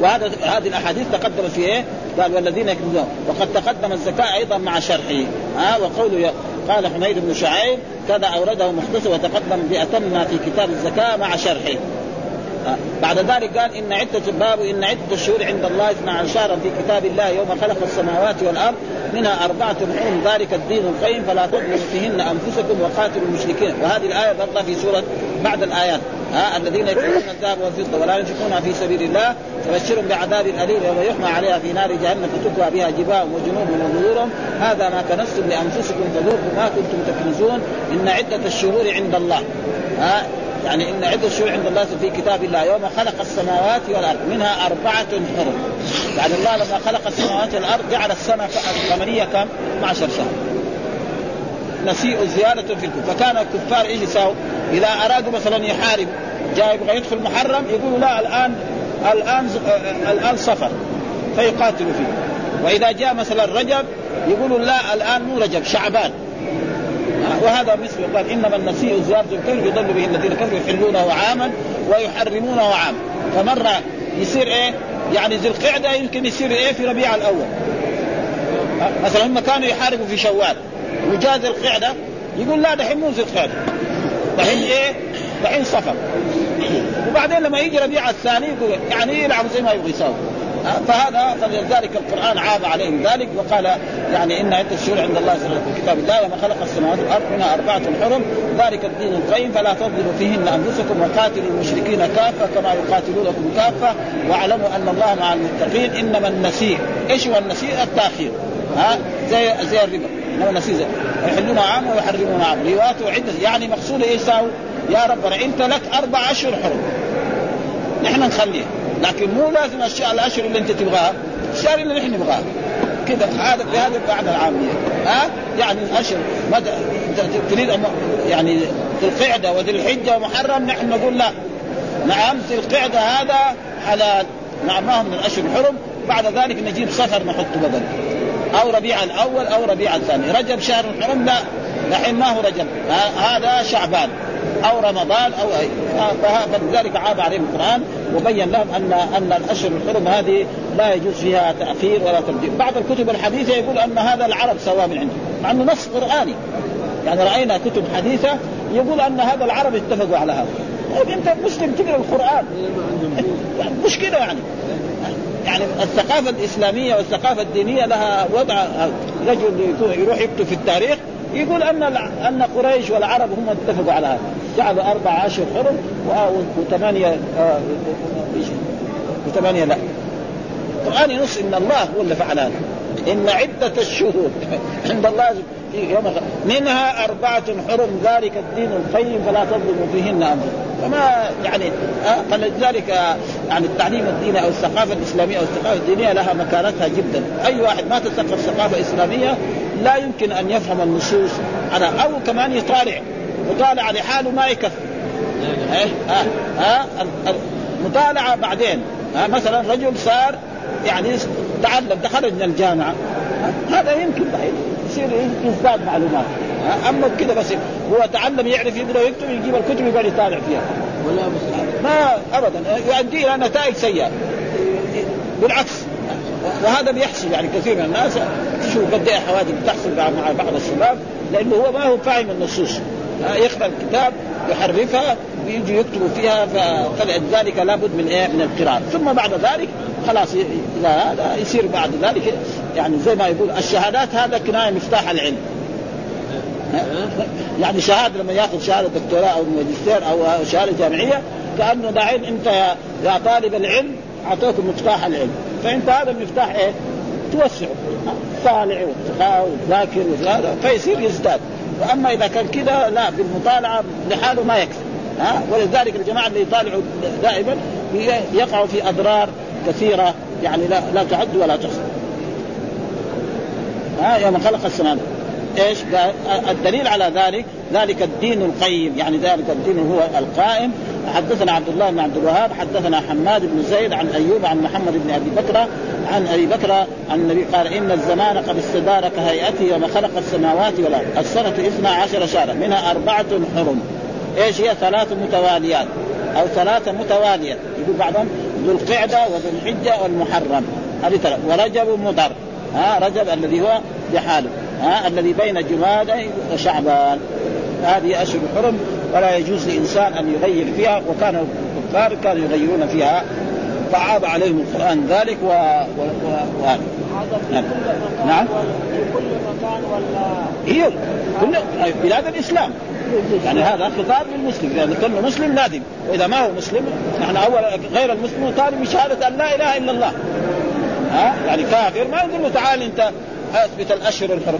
Speaker 2: وهذا هذه الأحاديث تقدمت في إيه؟ قال والذين يكنزون وقد تقدم الزكاة أيضا مع شرحه ها وقوله قال حميد بن شعيب كذا اورده مختصر وتقدم باتم في كتاب الزكاة مع شرحه بعد ذلك قال إن عدة باب إن عدة الشهور عند الله 12 شهرا في كتاب الله يوم خلق السماوات والأرض منها أربعة حرم ذلك الدين القيم فلا تظلموا فيهن أنفسكم وقاتلوا المشركين. وهذه الآية برضه في سورة بعد الآيات. ها الذين يكفرون الذهب والفضة ولا ينفقونها في سبيل الله فبشرهم بعذاب أليم يوم يحمى عليها في نار جهنم فتكوى بها جباههم وجنوبهم وظهورهم هذا ما كنستم لأنفسكم فذوقوا ما كنتم تكنزون. إن عدة الشهور عند الله. ها يعني إن عدة الشهور عند الله في كتاب الله. يوم خلق السماوات والأرض منها أربعة حرم. يعني الله لما خلق السماوات والأرض جعل السنة القمريه كم؟ 12 شهر نسيء زيادة في الكفر فكان الكفار إيش يساووا؟ إذا أرادوا مثلا يحارب جاء يبغى يدخل محرم يقولوا لا الآن الآن الآن صفر. فيقاتلوا فيه. وإذا جاء مثلا رجب يقولوا لا الآن مو رجب شعبان. وهذا مثل قال إنما النسيء زيادة الكلب يضل به الذين كفروا يحلونه عاما ويحرمونه عاما. فمرة يصير إيه؟ يعني ذي القعدة يمكن يصير إيه؟ في ربيع الأول. مثلا هم كانوا يحاربوا في شوال. وجاء ذي القعدة يقول لا دحين مو ذي القعده دحين إيه؟ دحين صفر وبعدين لما يجي ربيع الثاني يقول يعني يلعبوا زي ما يبغى يساوي. فهذا فلذلك القرآن عاب عليهم ذلك وقال يعني إن عدة الشهور عند الله في كتاب الله وما خلق السماوات والأرض منها أربعة حرم ذلك الدين القيم فلا تظلموا فيهن أنفسكم وقاتلوا المشركين كافة كما يقاتلونكم كافة واعلموا أن الله مع المتقين إنما النسيء. إيش هو النسيء؟ التأخير. ها؟ زي زي الربا. انما النسيء زي يحلون عام ويحرمون عام. روايات عده يعني مقصود إيش يا ربنا أنت لك أربع أشهر حرم. نحن نخليها. لكن مو لازم الاشياء الأشهر اللي أنت تبغاها الشهر اللي نحن نبغاه كذا هذا بهذا المعنى العامية. ها؟ يعني الأشهر. مدى تريد يعني ذي القعدة وذي الحجة ومحرم نحن نقول لا. نعم ذي القعدة هذا حلال. نعم ما هو من الأشهر الحرم. بعد ذلك نجيب صفر نحطه بدل. أو ربيع الأول أو ربيع الثاني رجب شهر الحرم لا الحين ما هو رجب. هذا شعبان. أو رمضان أو أي. فلذلك عاب عليهم القرآن وبين لهم أن أن الأشهر الحرم هذه لا يجوز فيها تأخير ولا تبديل، بعض الكتب الحديثة يقول أن هذا العرب سواء من عندهم، مع إنه نص قرآني. يعني رأينا كتب حديثة يقول أن هذا العرب اتفقوا على هذا. طيب أنت مسلم تقرأ القرآن. مش كده يعني. يعني الثقافة الإسلامية والثقافة الدينية لها وضع رجل يروح يكتب في التاريخ يقول أن أن قريش والعرب هم اتفقوا على هذا. جعلوا أربع اشهر حرم وثمانية آه، وثمانية لا. القرآن ينص إن الله هو اللي فعل هذا. إن عدة الشهور عند الله في يوم منها أربعة حرم ذلك الدين القيم فلا تظلموا فيهن أمر فما يعني آه، فلذلك آه، يعني التعليم الديني أو الثقافة الإسلامية أو الثقافة الدينية لها مكانتها جدا. أي واحد ما تثقف ثقافة إسلامية لا يمكن أن يفهم النصوص على أو كمان يطالع. مطالعة لحاله ما يكفي. إيه؟ ها ها مطالعة بعدين. ها مثلا رجل صار يعني تعلم خرج من الجامعة. هذا يمكن بعيد يصير يزداد معلومات. أما كذا بس هو تعلم يعرف يقرا ويكتب يجيب الكتب يقعد يطالع فيها. ولا ما ابدا. يؤدي إلى نتائج سيئة. بالعكس. وهذا بيحصل يعني كثير من الناس. تشوف قد إيه حوادث بتحصل مع بعض الشباب. لأنه هو ما هو فاهم النصوص. يقرأ الكتاب يحرفها ويجي يكتبوا فيها فلذلك لابد من إيه؟ من القراءة. ثم بعد ذلك خلاص اذا هذا يصير بعد ذلك. يعني زي ما يقول الشهادات هذا كناية مفتاح العلم. يعني شهادة لما ياخذ شهادة دكتوراه أو ماجستير أو شهادة جامعية كأنه داعين أنت يا, طالب العلم اعطوك مفتاح العلم. فأنت هذا المفتاح إيه؟ توسعه. طالع وذاكر فيصير يزداد. وأما إذا كان كذا لا بالمطالعة لحاله ما يكفي. ها؟ ولذلك الجماعة اللي يطالعوا دائما يقعوا في أضرار كثيرة يعني لا لا تعد ولا تحصى ها يوم خلق السماوات. إيش؟ الدليل على ذلك ذلك الدين القيم. يعني ذلك الدين هو القائم. حدثنا عبد الله بن عبد الوهاب حدثنا حماد بن زيد عن أيوب عن محمد بن أبي بكر عن أبي بكر عن النبي قال إن الزمان قد استدار كهيئته يوم خلق السماوات والأرض. السنة اثنا عشر شهرا منها أربعة حرم. إيش هي؟ ثلاث متواليات. أو ثلاثة متواليه يقول بعضهم ذو القعدة وذو الحجة والمحرم. هذه ثلاث. ورجب مضر. ها رجب الذي هو بحاله. ها الذي بين جمادى وشعبان. هذه أشهر الحرم ولا يجوز لإنسان أن يغير فيها وكان الكفار كانوا يغيرون فيها. فعاب عليهم القرآن ذلك و, و... و... و...
Speaker 4: نعم. نعم. في كل مكان ولا
Speaker 2: هي كل بلاد الإسلام. يعني هذا خطاب للمسلم إذا يعني كل مسلم لازم. وإذا ما هو مسلم نحن أول غير المسلم طالب بشهادة أن لا إله إلا الله. ها؟ يعني كافر ما نقول له تعال أنت أثبت الأشهر الحرم.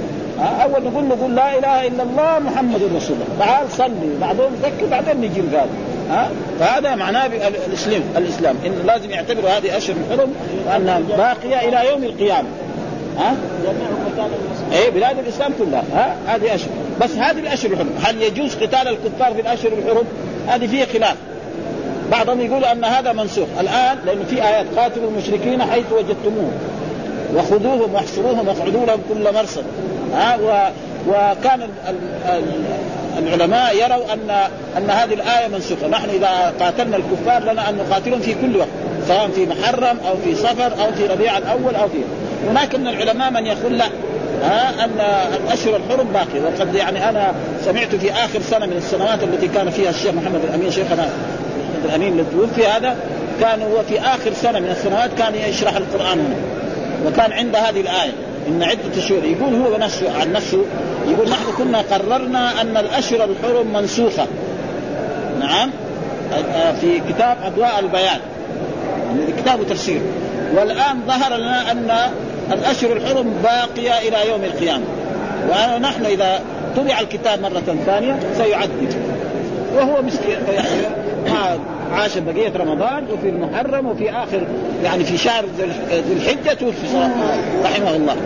Speaker 2: أول نقول له قل لا إله إلا الله محمد رسول الله. تعال صلي بعدين ذكر بعدين نجي هذا ها؟ فهذا معناه الإسلام الإسلام. انه لازم يعتبروا هذه أشهر الحرم وانها باقية إلى يوم القيامة. ها؟ اي بلاد الإسلام كلها. ها؟ هذه أشهر. بس هذه الأشهر الحرم. هل يجوز قتال الكفار في الأشهر الحرم؟ هذه فيها خلاف. بعضهم يقول أن هذا منسوخ. الآن لأنه في آيات قاتلوا المشركين حيث وجدتموهم. وخذوهم واحصروهم واقعدوا لهم كل مرصد. ها؟ و وكان ال ال العلماء يروا ان أن هذه الآية منسوخة، نحن إذا قاتلنا الكفار لنا أن نقاتلهم في كل وقت، سواء في محرم أو في صفر أو في ربيع الأول أو في هناك من العلماء من يقول لا. ها أن الأشهر الحرم باقي. وقد يعني أنا سمعت في آخر سنة من السنوات التي كان فيها الشيخ محمد الأمين شيخنا محمد الأمين اللي توفي هذا كان هو في آخر سنة من السنوات كان يشرح القرآن. هنا وكان عند هذه الآية إن عدة شهور يقول هو نفسه عن نفسه يقول نحن كنا قررنا أن الأشهر الحرم منسوخة. نعم؟ في كتاب أضواء البيان يعني كتاب تفسير. والآن ظهر لنا أن الأشهر الحرم باقية إلى يوم القيامة. ونحن إذا طبع الكتاب مرة ثانية سيعدد. وهو مسكين يعني عاش بقية رمضان وفي المحرم وفي آخر يعني في شهر ذي الحجة توفي رحمه الله.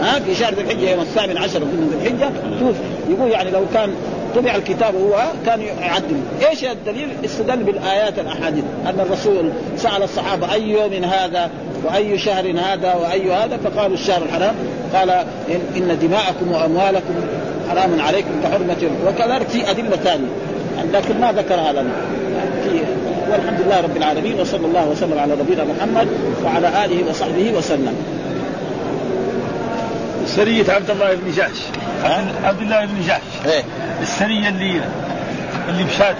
Speaker 2: ها في شهر ذي الحجة يوم الثامن عشر من ذي الحجة توفي. يقول يعني لو كان طبع الكتاب هو كان يعدل. إيش الدليل؟ استدل بالآيات الأحاديث. أن الرسول سأل الصحابة أي يوم هذا؟ وأي شهر هذا وأي هذا فقالوا الشهر الحرام. قال ان دماءكم وأموالكم حرام عليكم كحرمة. وكذلك في أدلة ثانية. لكن ما ذكرها لنا في والحمد لله رب العالمين وصلى الله وسلم على نبينا محمد وعلى آله وصحبه وسلم.
Speaker 5: سرية عبد الله بن جحش عبد الله بن جحش
Speaker 2: إيه.
Speaker 5: السرية اللي اللي مشات